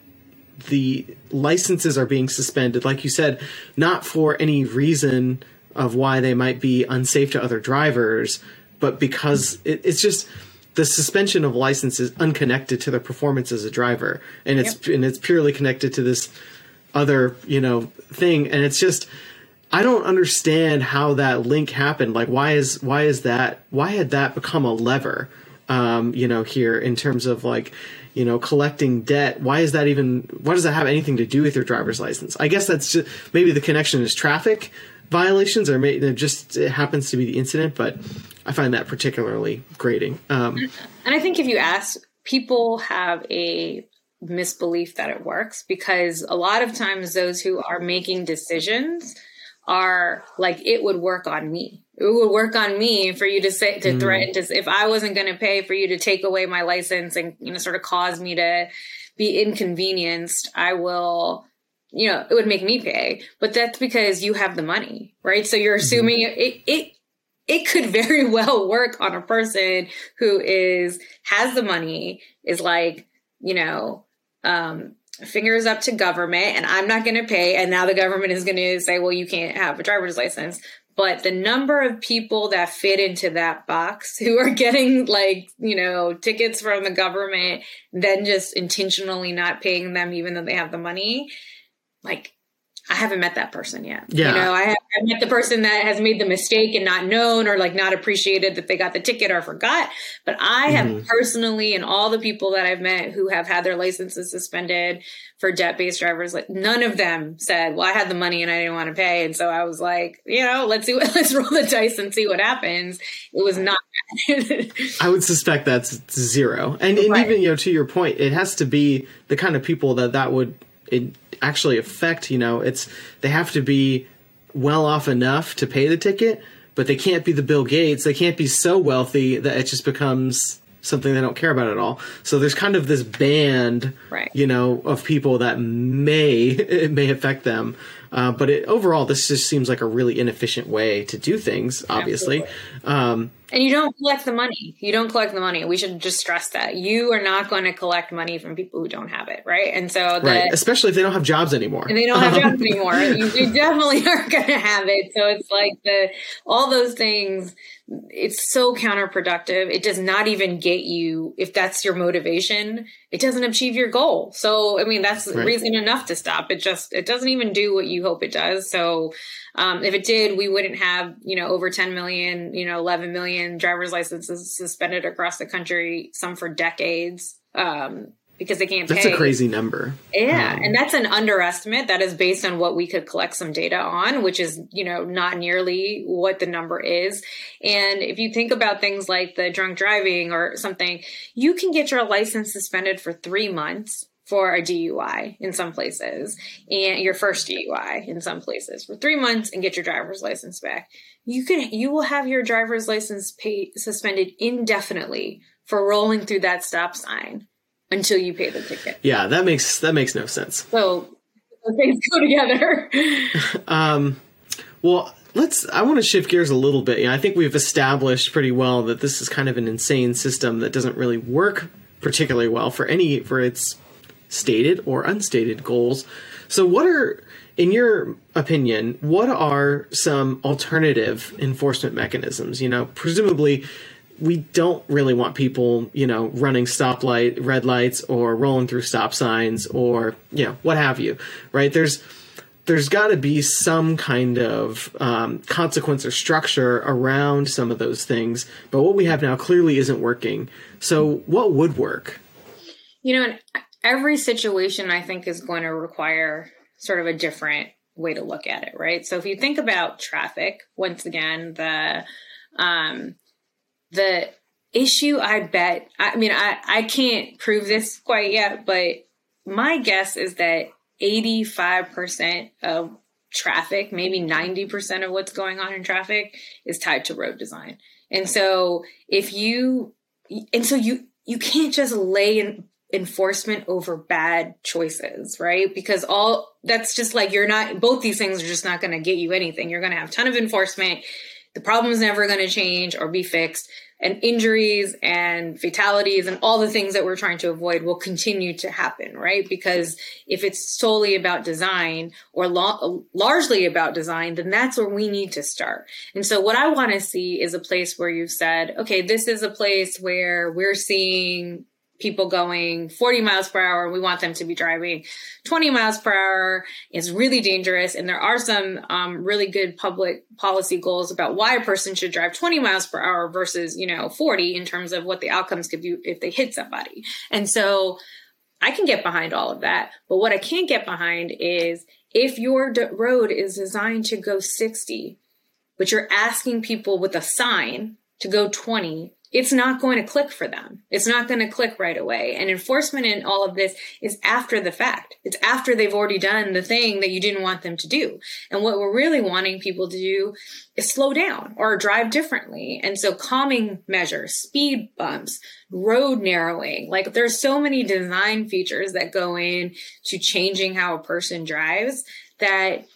the licenses are being suspended, like you said, not for any reason of why they might be unsafe to other drivers, but because it, it's just the suspension of licenses unconnected to their performance as a driver, and it's yep. and it's purely connected to this other you know thing, and it's just. I don't understand how that link happened. Like, why is why is that? Why had that become a lever? Um, you know, here in terms of like, you know, collecting debt. Why is that even? Why does that have anything to do with your driver's license? I guess that's just maybe the connection is traffic violations, or maybe just it happens to be the incident. But I find that particularly grating. Um, and I think if you ask, people have a misbelief that it works because a lot of times those who are making decisions are like it would work on me it would work on me for you to say to mm. threaten to if I wasn't going to pay for you to take away my license and you know sort of cause me to be inconvenienced. I will, you know, it would make me pay, but that's because you have the money, right? So you're mm-hmm. assuming mm-hmm. it it it could very well work on a person who is has the money is like you know um fingers up to government and I'm not going to pay. And now the government is going to say, well, you can't have a driver's license but the number of people that fit into that box who are getting like you know tickets from the government then just intentionally not paying them even though they have the money like I haven't met that person yet. Yeah. You know, I, have, I met the person that has made the mistake and not known or like not appreciated that they got the ticket or forgot. But I have mm-hmm. personally, and all the people that I've met who have had their licenses suspended for debt based drivers, like none of them said, well, I had the money and I didn't want to pay. And so I was like, you know, let's see what, let's roll the dice and see what happens. It was not. I would suspect that's zero. And, and right. even, you know, to your point, it has to be the kind of people that that would, it, actually affect. You know, it's they have to be well off enough to pay the ticket, but they can't be the Bill Gates. They can't be so wealthy that it just becomes something they don't care about at all. So there's kind of this band, right. you know, of people that may it may affect them. Uh, but it, overall, this just seems like a really inefficient way to do things. Obviously, um, And you don't collect the money. You don't collect the money. We should just stress that. You are not going to collect money from people who don't have it, right? And so, the, right, especially if they don't have jobs anymore. And they don't have jobs anymore. You, you definitely aren't going to have it. So it's like the all those things it's so counterproductive. It does not even get you, if that's your motivation, it doesn't achieve your goal. So, I mean, that's right. reason enough to stop. It just, it doesn't even do what you hope it does. So, um, if it did, we wouldn't have, you know, over 10 million, you know, 11 million driver's licenses suspended across the country, some for decades. Um, because they can't that's pay. a crazy number yeah um, and that's an underestimate that is based on what we could collect some data on which is you know not nearly what the number is and if you think about things like the drunk driving or something you can get your license suspended for three months for a DUI in some places and your first DUI in some places for three months and get your driver's license back. You can, you will have your driver's license pay, suspended indefinitely for rolling through that stop sign until you pay the ticket. Yeah, that makes that makes no sense. So things go together. um, well, let's. I want to shift gears a little bit. Know, I think we've established pretty well that this is kind of an insane system that doesn't really work particularly well for any for its stated or unstated goals. So, what are in your opinion, what are some alternative enforcement mechanisms? You know, presumably we don't really want people, you know, running stoplight, red lights, or rolling through stop signs, or you know, what have you, right? There's there's got to be some kind of um, consequence or structure around some of those things. But what we have now clearly isn't working. So, what would work? You know, every situation I think is going to require sort of a different way to look at it, right? So, if you think about traffic, once again, the um, the issue I bet, I mean, I, I can't prove this quite yet, but my guess is that 85% of traffic, maybe 90% of what's going on in traffic is tied to road design. And so if you, and so you, you can't just lay in enforcement over bad choices, right? Because all that's just like you're not, both these things are just not going to get you anything. You're going to have a ton of enforcement the problem is never going to change or be fixed and injuries and fatalities and all the things that we're trying to avoid will continue to happen, right? Because if it's solely about design or lo- largely about design, then that's where we need to start. And so what I want to see is a place where you've said, okay, this is a place where we're seeing people going 40 miles per hour. We want them to be driving 20 miles per hour. It's really dangerous. And there are some um, really good public policy goals about why a person should drive 20 miles per hour versus, you know, 40 in terms of what the outcomes could be if they hit somebody. And so I can get behind all of that. But what I can't get behind is if your d- road is designed to go 60, but you're asking people with a sign to go 20 it's not going to click for them. It's not going to click right away. And enforcement in all of this is after the fact. It's after they've already done the thing that you didn't want them to do. And what we're really wanting people to do is slow down or drive differently. And so calming measures, speed bumps, road narrowing, like there's so many design features that go in to changing how a person drives that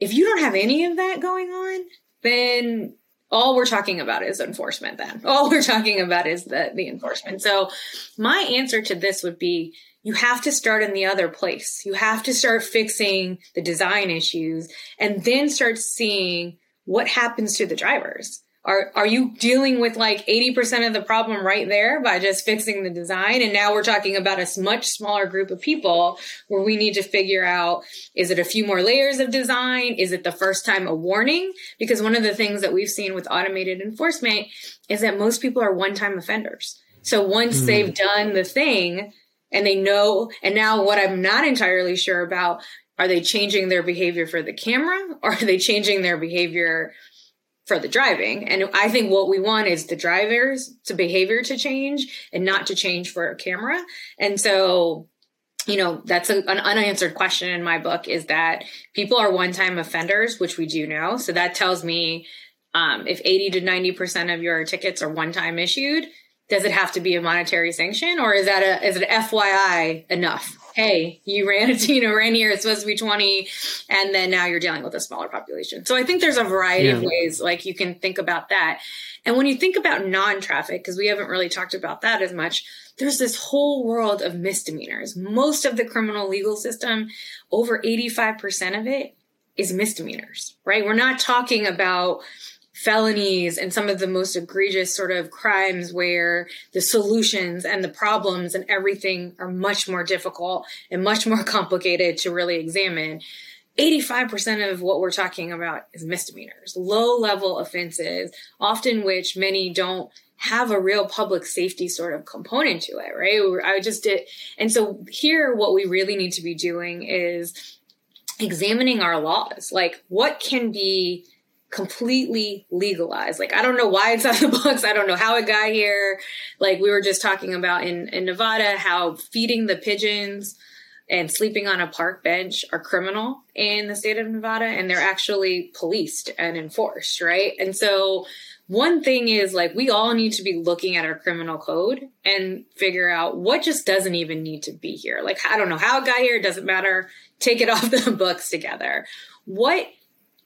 if you don't have any of that going on, then all we're talking about is enforcement then. All we're talking about is the the enforcement. So my answer to this would be you have to start in the other place. You have to start fixing the design issues and then start seeing what happens to the drivers are are you dealing with like 80% of the problem right there by just fixing the design? And now we're talking about a much smaller group of people where we need to figure out is it a few more layers of design? Is it the first time a warning? Because one of the things that we've seen with automated enforcement is that most people are one-time offenders. So once mm. they've done the thing and they know and now what i'm not entirely sure about are they changing their behavior for the camera or are they changing their behavior for the driving. And I think what we want is the drivers to behavior to change and not to change for a camera. And so, you know, that's a, an unanswered question in my book is that people are one time offenders, which we do know. So that tells me um, if 80 to 90% of your tickets are one time issued, does it have to be a monetary sanction or is that a is it FYI enough? Hey, you ran a you know ran here. It's supposed to be twenty, and then now you're dealing with a smaller population. So I think there's a variety yeah. of ways like you can think about that. And when you think about non-traffic, because we haven't really talked about that as much, there's this whole world of misdemeanors. Most of the criminal legal system, over 85% of it is misdemeanors, right? We're not talking about felonies and some of the most egregious sort of crimes where the solutions and the problems and everything are much more difficult and much more complicated to really examine. 85% of what we're talking about is misdemeanors, low level offenses, often which many don't have a real public safety sort of component to it, right? I just did. And so here, what we really need to be doing is examining our laws. Like, what can be completely legalized. Like, I don't know why it's on the books. I don't know how it got here. Like, we were just talking about in, in Nevada, how feeding the pigeons and sleeping on a park bench are criminal in the state of Nevada and they're actually policed and enforced, right? And so one thing is like we all need to be looking at our criminal code and figure out what just doesn't even need to be here. Like I don't know how it got here, it doesn't matter. Take it off the books together. What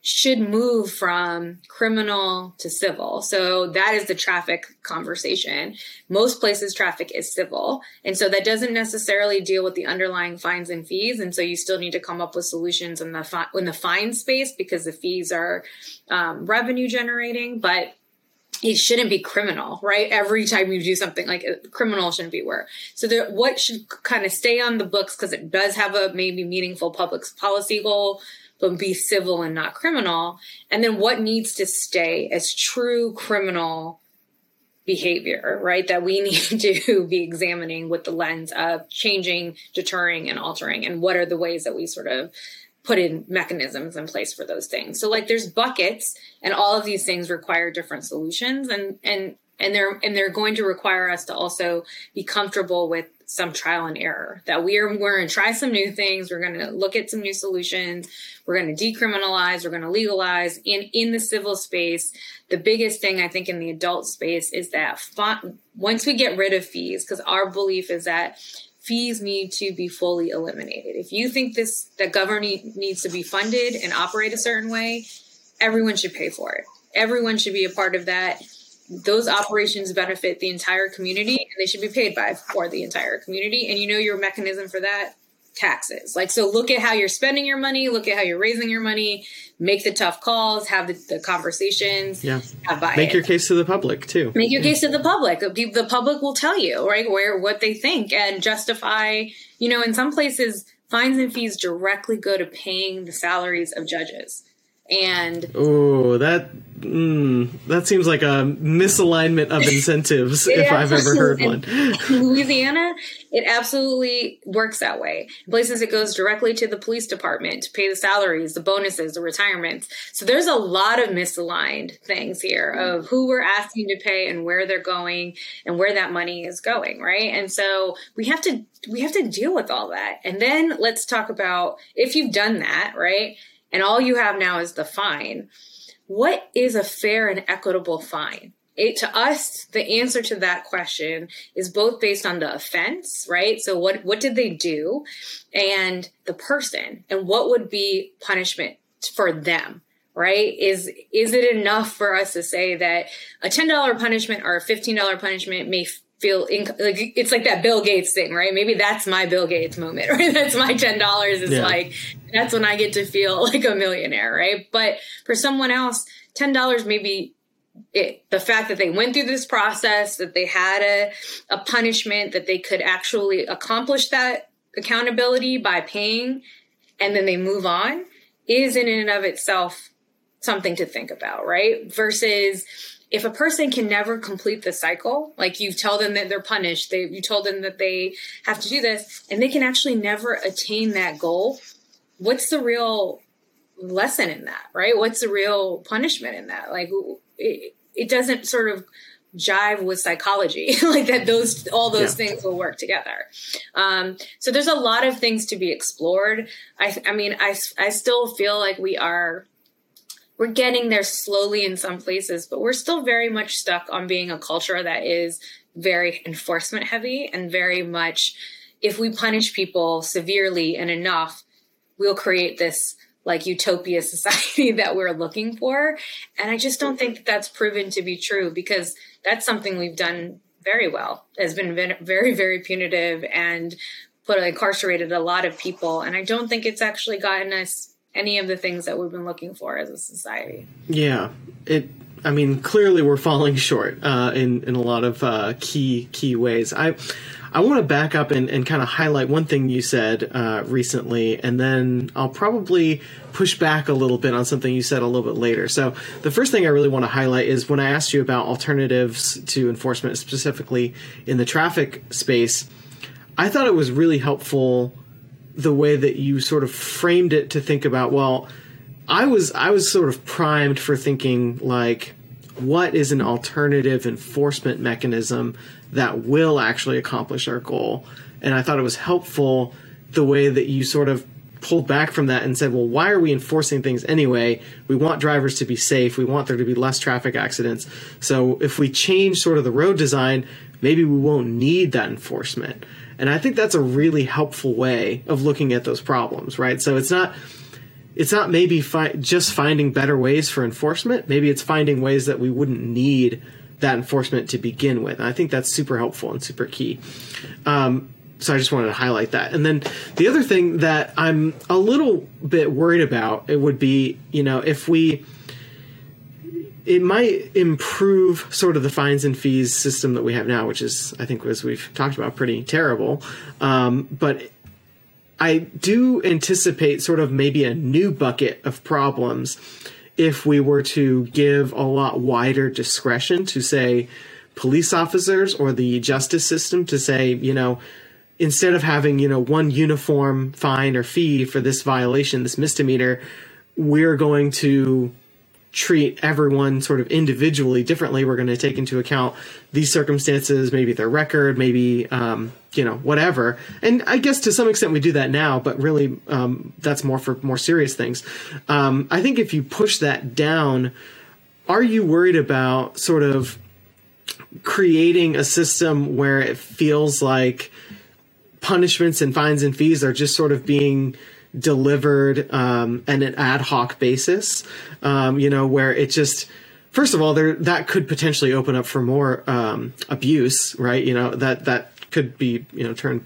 should move from criminal to civil. So that is the traffic conversation. Most places traffic is civil. And so that doesn't necessarily deal with the underlying fines and fees. And so you still need to come up with solutions in the, fi- in the fine space because the fees are um, revenue generating, but it shouldn't be criminal, right? Every time you do something like criminal shouldn't be where. So there, what should kind of stay on the books because it does have a maybe meaningful public policy goal but be civil and not criminal. And then what needs to stay as true criminal behavior, right? That we need to be examining with the lens of changing, deterring, and altering. And what are the ways that we sort of put in mechanisms in place for those things. So like there's buckets and all of these things require different solutions and and and they're and they're going to require us to also be comfortable with some trial and error that we are we're going to try some new things we're going to look at some new solutions we're going to decriminalize we're going to legalize. And in the civil space the biggest thing i think in the adult space is that once we get rid of fees because our belief is that fees need to be fully eliminated. If you think this that government needs to be funded and operate a certain way everyone should pay for it. Everyone should be a part of that those operations benefit the entire community and they should be paid by for the entire community. And you know your mechanism for that? Taxes. Like so look at how you're spending your money look at how you're raising your money make the tough calls have the, the conversations yeah. make your case to the public too. Make your case to the public. The public will tell you right where what they think and justify you know in some places fines and fees directly go to paying the salaries of judges and oh that mm, that seems like a misalignment of incentives if i've ever heard one. Louisiana it absolutely works that way. In places it goes directly to the police department to pay the salaries the bonuses the retirements. So there's a lot of misaligned things here of who we're asking to pay and where they're going and where that money is going right? And so we have to we have to deal with all that. And then let's talk about if you've done that right and all you have now is the fine. What is a fair and equitable fine? It, to us, the answer to that question is both based on the offense, right? So what, what did they do and the person and what would be punishment for them, right? Is, is it enough for us to say that a $10 punishment or a $15 punishment may feel inc- like it's like that Bill Gates thing, right? Maybe that's my Bill Gates moment, right? That's my ten dollars. Is yeah. like that's when I get to feel like a millionaire, right? But for someone else, ten dollars maybe it, the fact that they went through this process, that they had a, a punishment, that they could actually accomplish that accountability by paying, and then they move on, is in and of itself something to think about, right? Versus if a person can never complete the cycle, like you tell them that they're punished, they you told them that they have to do this, and they can actually never attain that goal, what's the real lesson in that, right? What's the real punishment in that? Like it, it doesn't sort of jive with psychology like that those all those yeah. things will work together um, so there's a lot of things to be explored i i mean i i still feel like we are we're getting there slowly in some places, but we're still very much stuck on being a culture that is very enforcement heavy and very much if we punish people severely and enough, we'll create this like utopia society that we're looking for. And I just don't think that that's proven to be true because that's something we've done very well. Has been very, very punitive and put incarcerated a lot of people. And I don't think it's actually gotten us any of the things that we've been looking for as a society. Yeah, it. I mean, clearly we're falling short uh, in in a lot of uh, key key ways. I I want to back up and, and kind of highlight one thing you said uh, recently, and then I'll probably push back a little bit on something you said a little bit later. So, the first thing I really want to highlight is when I asked you about alternatives to enforcement, specifically in the traffic space, I thought it was really helpful the way that you sort of framed it to think about, well, I was I was sort of primed for thinking like what is an alternative enforcement mechanism that will actually accomplish our goal. And I thought it was helpful the way that you sort of pulled back from that and said, well, why are we enforcing things anyway? We want drivers to be safe. We want there to be less traffic accidents. So if we change sort of the road design, maybe we won't need that enforcement. And I think that's a really helpful way of looking at those problems, right? So it's not it's not maybe fi- just finding better ways for enforcement. Maybe it's finding ways that we wouldn't need that enforcement to begin with. And I think that's super helpful and super key. Um, so I just wanted to highlight that. And then the other thing that I'm a little bit worried about it would be, you know, if we it might improve sort of the fines and fees system that we have now, which is I think as we've talked about pretty terrible. Um, but I do anticipate sort of maybe a new bucket of problems if we were to give a lot wider discretion to say police officers or the justice system to say, you know, instead of having, you know, one uniform fine or fee for this violation, this misdemeanor, we're going to treat everyone sort of individually differently. We're going to take into account these circumstances, maybe their record, maybe um, you know whatever. And I guess to some extent we do that now, but really um, that's more for more serious things. Um, I think if you push that down, are you worried about sort of creating a system where it feels like punishments and fines and fees are just sort of being delivered um, on an ad hoc basis. Um, you know, where it just first of all there that could potentially open up for more um, abuse, right? You know that that could be you know turned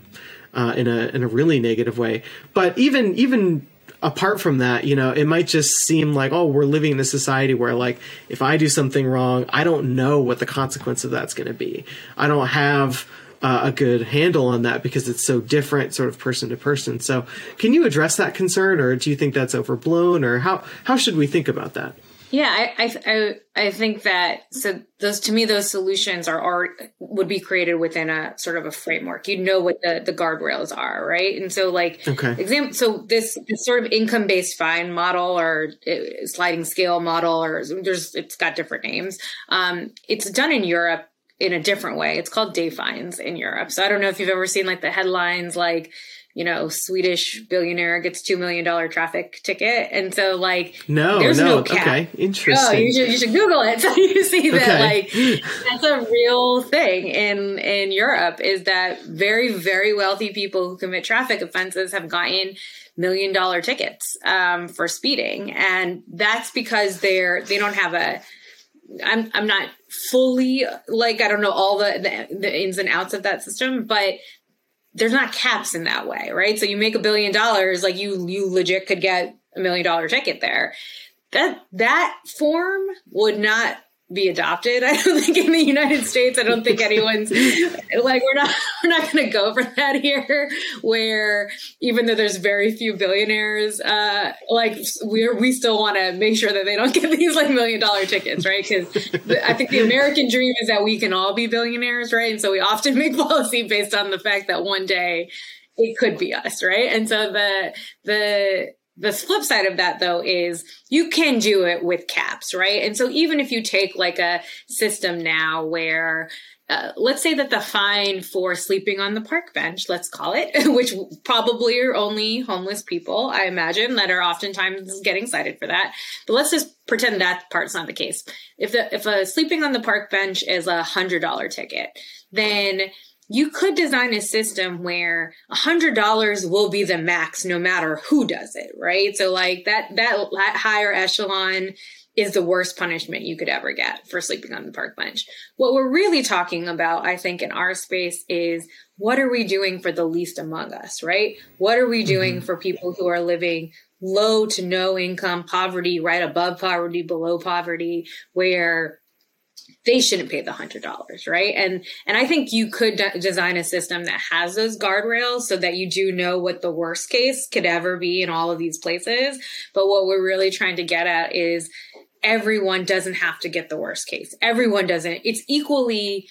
uh, in a in a really negative way. But even even apart from that, you know, it might just seem like, oh, we're living in a society where, like, if I do something wrong, I don't know what the consequence of that's going to be. I don't have uh, a good handle on that because it's so different, sort of person to person. So, can you address that concern, or do you think that's overblown, or how how should we think about that? Yeah, I, I I think that so those to me those solutions are are would be created within a sort of a framework. You know what the the guardrails are, right? And so like okay. example, so this, this sort of income based fine model or uh, sliding scale model or there's it's got different names. Um, it's done in Europe in a different way. It's called day fines in Europe. So I don't know if you've ever seen like the headlines like you know, Swedish billionaire gets two million dollar traffic ticket, and so like no, there's no, no cap. Okay, interesting. Oh, you should you should Google it so you see that okay. like that's a real thing in in Europe. Is that very very wealthy people who commit traffic offenses have gotten million dollar tickets um, for speeding, and that's because they're they don't have a I'm I'm not fully like I don't know all the, the, the ins and outs of that system, but there's not caps in that way, right? So you make a billion dollars, like you you legit could get a million dollar ticket there. That that form would not be adopted. I don't think in the United States. I don't think anyone's like we're not we're not going to go for that here. Where even though there's very few billionaires, uh, like we're we still want to make sure that they don't get these like million dollar tickets, right? Because I think the American dream is that we can all be billionaires, right? And so we often make policy based on the fact that one day it could be us, right? And so the the the flip side of that though is you can do it with caps, right? And so even if you take like a system now where uh, let's say that the fine for sleeping on the park bench, let's call it, which probably are only homeless people, I imagine, that are oftentimes getting cited for that. But let's just pretend that part's not the case. If the if a sleeping on the park bench is a hundred dollar ticket, then you could design a system where hundred dollars will be the max no matter who does it, right? So like that, that higher echelon is the worst punishment you could ever get for sleeping on the park bench. What we're really talking about, I think, in our space is what are we doing for the least among us, right? What are we doing mm-hmm. for people who are living low to no income poverty, right above poverty, below poverty, where they shouldn't pay the hundred dollars, right? And and I think you could de- design a system that has those guardrails so that you do know what the worst case could ever be in all of these places. But what we're really trying to get at is everyone doesn't have to get the worst case. Everyone doesn't. It's equally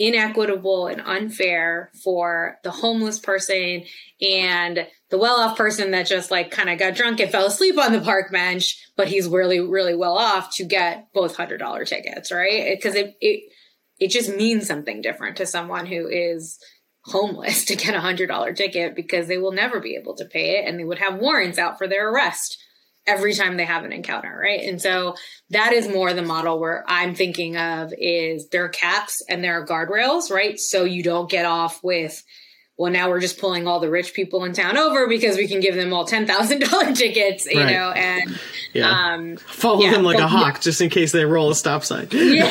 inequitable and unfair for the homeless person and the well-off person that just like kind of got drunk and fell asleep on the park bench, but he's really, really well off to get both hundred dollar tickets, right? Because it, it it just means something different to someone who is homeless to get a hundred dollar ticket because they will never be able to pay it and they would have warrants out for their arrest every time they have an encounter, right? And so that is more the model where I'm thinking of is there are caps and there are guardrails, right? So you don't get off with well, now we're just pulling all the rich people in town over because we can give them all ten thousand dollar tickets, you right. know, and yeah. um, follow yeah, them like a hawk yeah. just in case they roll a stop sign. yeah,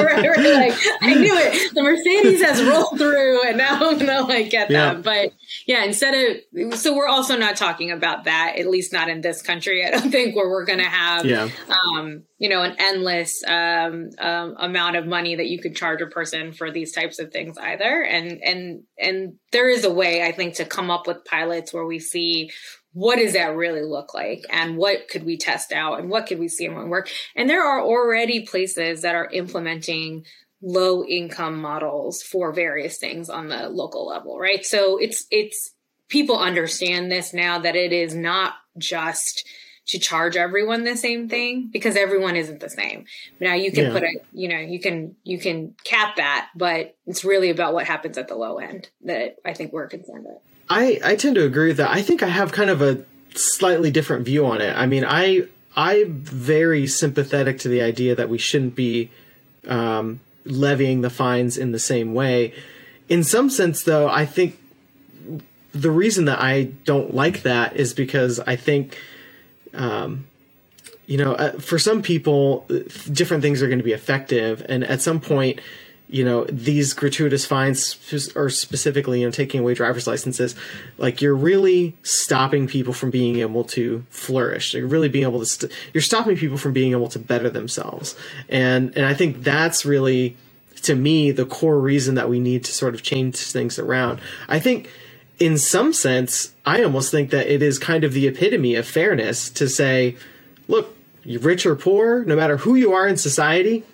right, right. Like I knew it. The Mercedes has rolled through, and now I'm gonna like get them. But yeah, instead of so we're also not talking about that, at least not in this country. I don't think where we're gonna have yeah. um, you know, an endless um, um, amount of money that you could charge a person for these types of things either. And and and there is a way I think to come up with pilots where we see what does that really look like and what could we test out and what could we see and work. And there are already places that are implementing low income models for various things on the local level, right? So it's it's people understand this now that it is not just to charge everyone the same thing because everyone isn't the same. Now you can yeah. put a, you know, you can you can cap that, but it's really about what happens at the low end that I think we're concerned with. I I tend to agree with that. I think I have kind of a slightly different view on it. I mean, I I'm very sympathetic to the idea that we shouldn't be um, levying the fines in the same way. In some sense, though, I think the reason that I don't like that is because I think um, you know, uh, for some people, different things are going to be effective, and at some point, you know, these gratuitous fines, or specifically, you know, taking away driver's licenses, like you're really stopping people from being able to flourish. You're really being able to, st- you're stopping people from being able to better themselves, and and I think that's really, to me, the core reason that we need to sort of change things around. I think in some sense, I almost think that it is kind of the epitome of fairness to say, look, you're rich or poor, no matter who you are in society,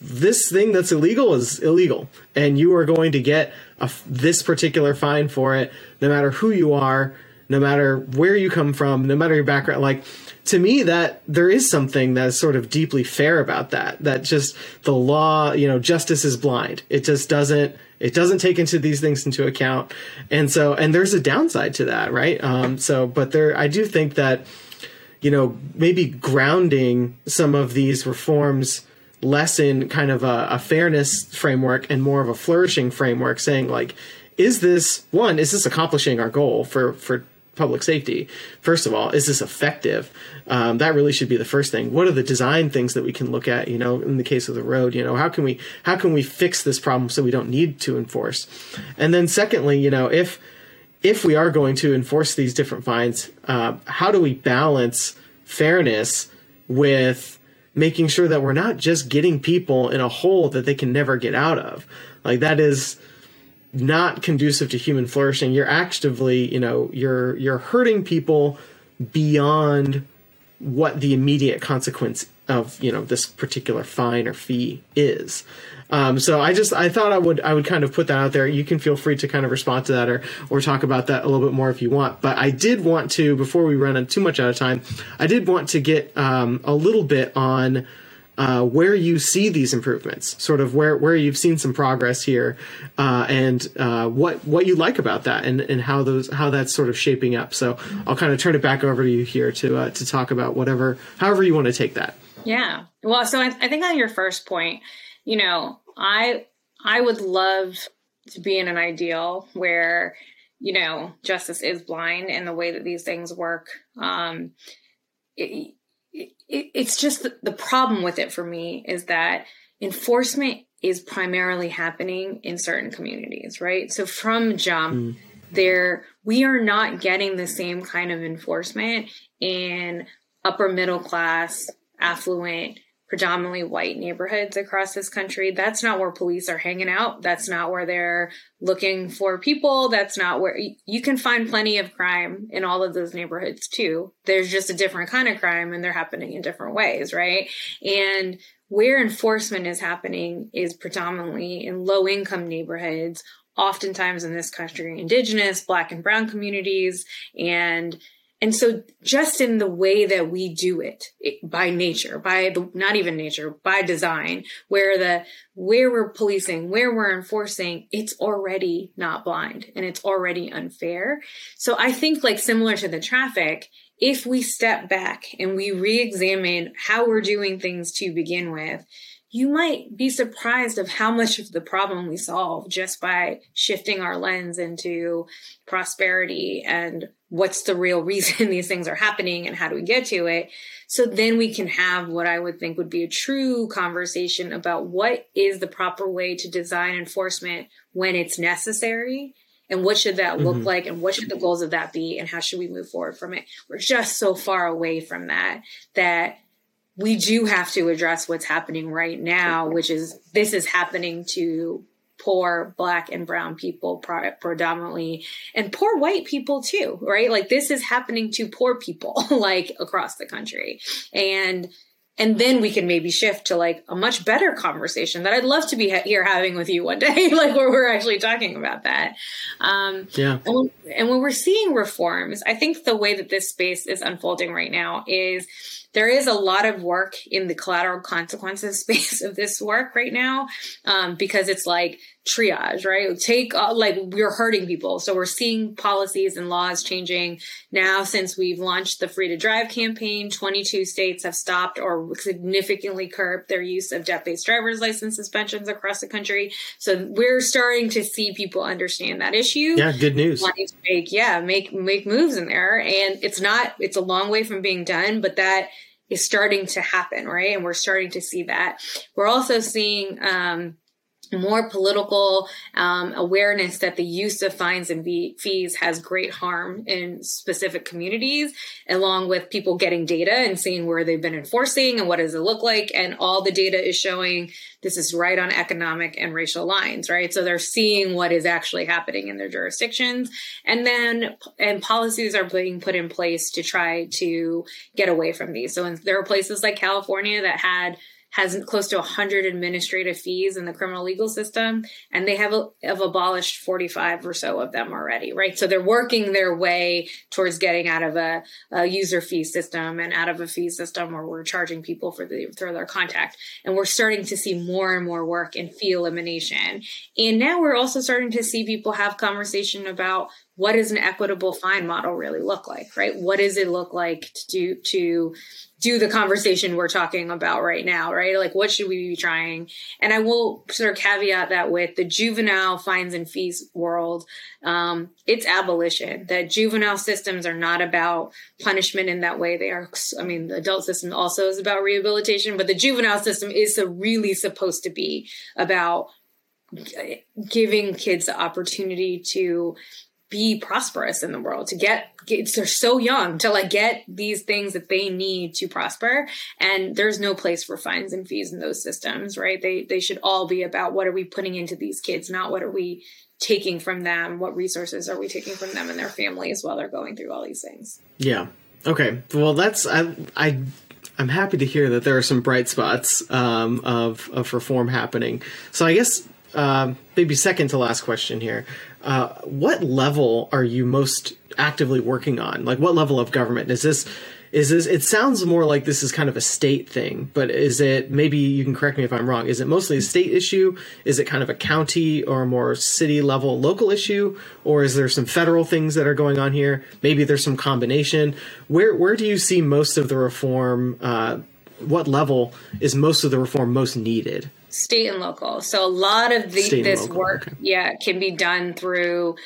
this thing that's illegal is illegal, and you are going to get a, this particular fine for it, no matter who you are, no matter where you come from, no matter your background. Like to me, that there is something that is sort of deeply fair about that. That just the law, you know, justice is blind. It just doesn't it doesn't take into these things into account, and so and there's a downside to that, right? Um, so, but there, I do think that you know maybe grounding some of these reforms less in kind of a, a fairness framework and more of a flourishing framework, saying like, is this one? Is this accomplishing our goal for for public safety. First of all, is this effective? Um, that really should be the first thing. What are the design things that we can look at? You know, in the case of the road, you know, how can we how can we fix this problem so we don't need to enforce? And then secondly, you know, if if we are going to enforce these different fines, uh, how do we balance fairness with making sure that we're not just getting people in a hole that they can never get out of? Like that is not conducive to human flourishing. You're actively, you know, you're you're hurting people beyond what the immediate consequence of you know this particular fine or fee is. Um, so I just I thought I would I would kind of put that out there. You can feel free to kind of respond to that or or talk about that a little bit more if you want. But I did want to before we run too much out of time, I did want to get um, a little bit on. Uh, where you see these improvements, sort of where, where you've seen some progress here, uh, and uh, what what you like about that, and, and how those how that's sort of shaping up. So I'll kind of turn it back over to you here to uh, to talk about whatever however you want to take that. Yeah. Well, so I, I think on your first point, you know, I I would love to be in an ideal where you know justice is blind and the way that these things work. Um, it, it's just the, the problem with it for me is that enforcement is primarily happening in certain communities, right? So from jump, mm. there we are not getting the same kind of enforcement in upper middle class, affluent, predominantly white neighborhoods across this country. That's not where police are hanging out. That's not where they're looking for people. That's not where you can find plenty of crime in all of those neighborhoods too. There's just a different kind of crime and they're happening in different ways, right? And where enforcement is happening is predominantly in low income neighborhoods, oftentimes in this country, indigenous, black and brown communities. And and so just in the way that we do it, it, by nature, by the, not even nature, by design, where the, where we're policing, where we're enforcing, it's already not blind and it's already unfair. So I think like similar to the traffic, if we step back and we re-examine how we're doing things to begin with, you might be surprised of how much of the problem we solve just by shifting our lens into prosperity and what's the real reason these things are happening and how do we get to it so then we can have what i would think would be a true conversation about what is the proper way to design enforcement when it's necessary and what should that look mm-hmm. like and what should the goals of that be and how should we move forward from it we're just so far away from that that we do have to address what's happening right now, which is this is happening to poor black and brown people predominantly and poor white people too right like this is happening to poor people like across the country and and then we can maybe shift to like a much better conversation that I'd love to be here having with you one day, like where we're actually talking about that. Um, yeah. And when, and when we're seeing reforms, I think the way that this space is unfolding right now is there is a lot of work in the collateral consequences space of this work right now um, because it's like triage, right? Take uh, like we're hurting people. So we're seeing policies and laws changing now since we've launched the free to drive campaign. 22 states have stopped or significantly curbed their use of debt based driver's license suspensions across the country. So we're starting to see people understand that issue. Yeah, good news. Make, yeah, make, make moves in there. And it's not, it's a long way from being done, but that is starting to happen, right? And we're starting to see that. We're also seeing, um, more political um, awareness that the use of fines and fees has great harm in specific communities, along with people getting data and seeing where they've been enforcing and what does it look like. And all the data is showing this is right on economic and racial lines, right? So they're seeing what is actually happening in their jurisdictions. And then, and policies are being put in place to try to get away from these. So there are places like California that had has close to 100 administrative fees in the criminal legal system, and they have, have abolished 45 or so of them already, right? So they're working their way towards getting out of a, a user fee system and out of a fee system where we're charging people for the for their contact, and we're starting to see more and more work in fee elimination. And now we're also starting to see people have conversation about what does an equitable fine model really look like, right? What does it look like to do to do the conversation we're talking about right now, right? Like, what should we be trying? And I will sort of caveat that with the juvenile fines and fees world, um, it's abolition. That juvenile systems are not about punishment in that way. They are, I mean, the adult system also is about rehabilitation, but the juvenile system is really supposed to be about giving kids the opportunity to be prosperous in the world to get, get they're so young to like get these things that they need to prosper. And there's no place for fines and fees in those systems right? They they should all be about what are we putting into these kids not what are we taking from them what resources are we taking from them and their families while they're going through all these things. Yeah. Okay. Well that's i i I'm happy to hear that there are some bright spots um, of of reform happening. So I guess um, maybe second to last question here. Uh, what level are you most actively working on? Like, what level of government is this? Is this? It sounds more like this is kind of a state thing, but is it? Maybe you can correct me if I'm wrong. Is it mostly a state issue? Is it kind of a county or more city level, local issue, or is there some federal things that are going on here? Maybe there's some combination. Where where do you see most of the reform? Uh, what level is most of the reform most needed? State and local. So a lot of the, this local, work, okay. yeah, can be done through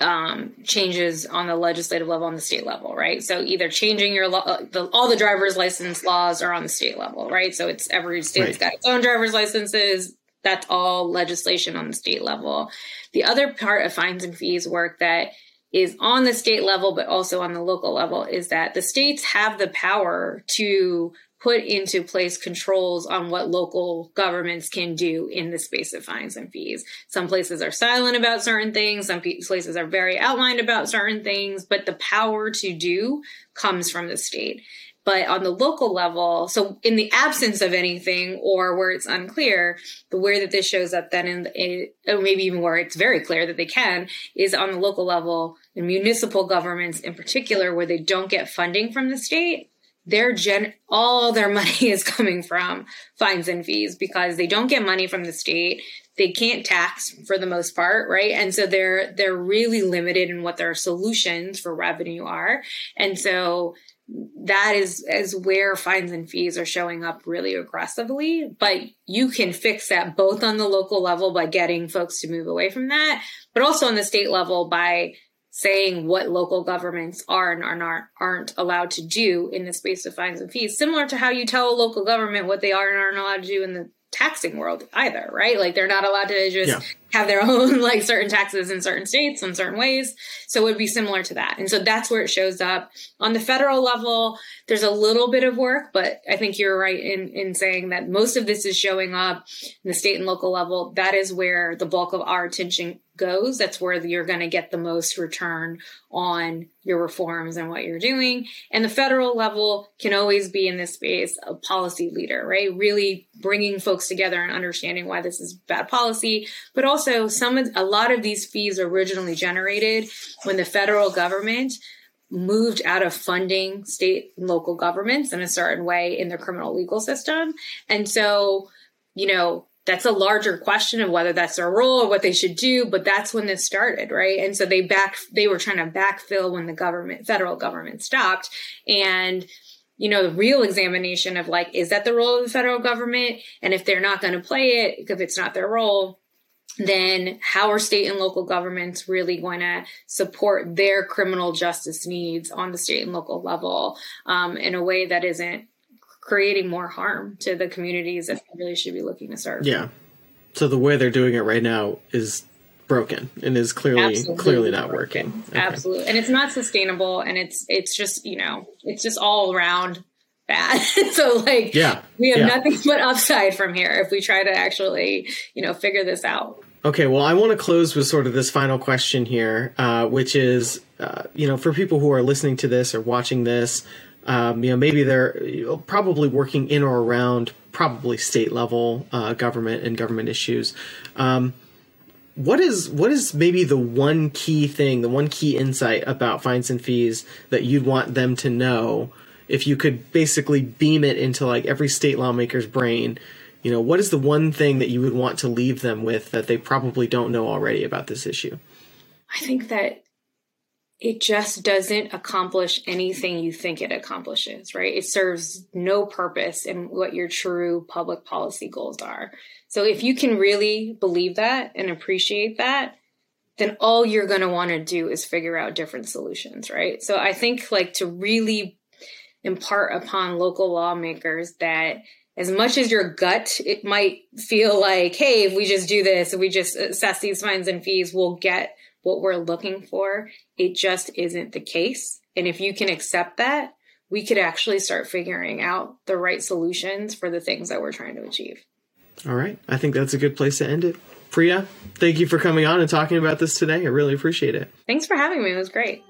um, changes on the legislative level on the state level, right? So either changing your law, uh, the, all the driver's license laws are on the state level, right? So it's every state's right. got its own driver's licenses. That's all legislation on the state level. The other part of fines and fees work that is on the state level, but also on the local level is that the states have the power to put into place controls on what local governments can do in the space of fines and fees. Some places are silent about certain things, some places are very outlined about certain things, but the power to do comes from the state. But on the local level, so in the absence of anything or where it's unclear, the way that this shows up then in or oh, maybe even where it's very clear that they can is on the local level in municipal governments in particular where they don't get funding from the state their gen all their money is coming from fines and fees because they don't get money from the state. They can't tax for the most part right? And so they're they're really limited in what their solutions for revenue are. And so that is is where fines and fees are showing up really aggressively. But you can fix that both on the local level by getting folks to move away from that but also on the state level by saying what local governments are and are not aren't allowed to do in the space of fines and fees similar to how you tell a local government what they are and aren't allowed to do in the taxing world either right? Like they're not allowed to just yeah. have their own like certain taxes in certain states in certain ways. So it would be similar to that. And so that's where it shows up. On the federal level there's a little bit of work but i think you're right in in saying that most of this is showing up in the state and local level. That is where the bulk of our attention goes, that's where you're going to get the most return on your reforms and what you're doing. And the federal level can always be in this space a policy leader, right? Really bringing folks together and understanding why this is bad policy. But also some of, a lot of these fees originally generated when the federal government moved out of funding state and local governments in a certain way in their criminal legal system. And so, you know, that's a larger question of whether that's their role or what they should do but that's when this started right? And so they back they were trying to backfill when the government federal government stopped. And you know the real examination of like is that the role of the federal government? And if they're not going to play it if it's not their role then how are state and local governments really going to support their criminal justice needs on the state and local level um, in a way that isn't creating more harm to the communities that they really should be looking to serve. Yeah. So the way they're doing it right now is broken and is clearly Absolutely clearly not working. working. Okay. Absolutely. And it's not sustainable and it's it's just, you know, it's just all around bad. so like yeah, we have yeah. nothing but upside from here if we try to actually, you know, figure this out. Okay, well, I want to close with sort of this final question here, uh, which is, uh, you know, for people who are listening to this or watching this, um, you know, maybe they're probably working in or around probably state level uh, government and government issues. Um, what is what is maybe the one key thing, the one key insight about fines and fees that you'd want them to know if you could basically beam it into like every state lawmaker's brain? You know, what is the one thing that you would want to leave them with that they probably don't know already about this issue? I think that it just doesn't accomplish anything you think it accomplishes, right? It serves no purpose in what your true public policy goals are. So if you can really believe that and appreciate that, then all you're going to want to do is figure out different solutions, right? So I think like to really impart upon local lawmakers that as much as your gut, it might feel like, hey, if we just do this, if we just uh, assess these fines and fees, we'll get what we're looking for, it just isn't the case. And if you can accept that, we could actually start figuring out the right solutions for the things that we're trying to achieve. All right. I think that's a good place to end it. Priya, thank you for coming on and talking about this today. I really appreciate it. Thanks for having me. It was great.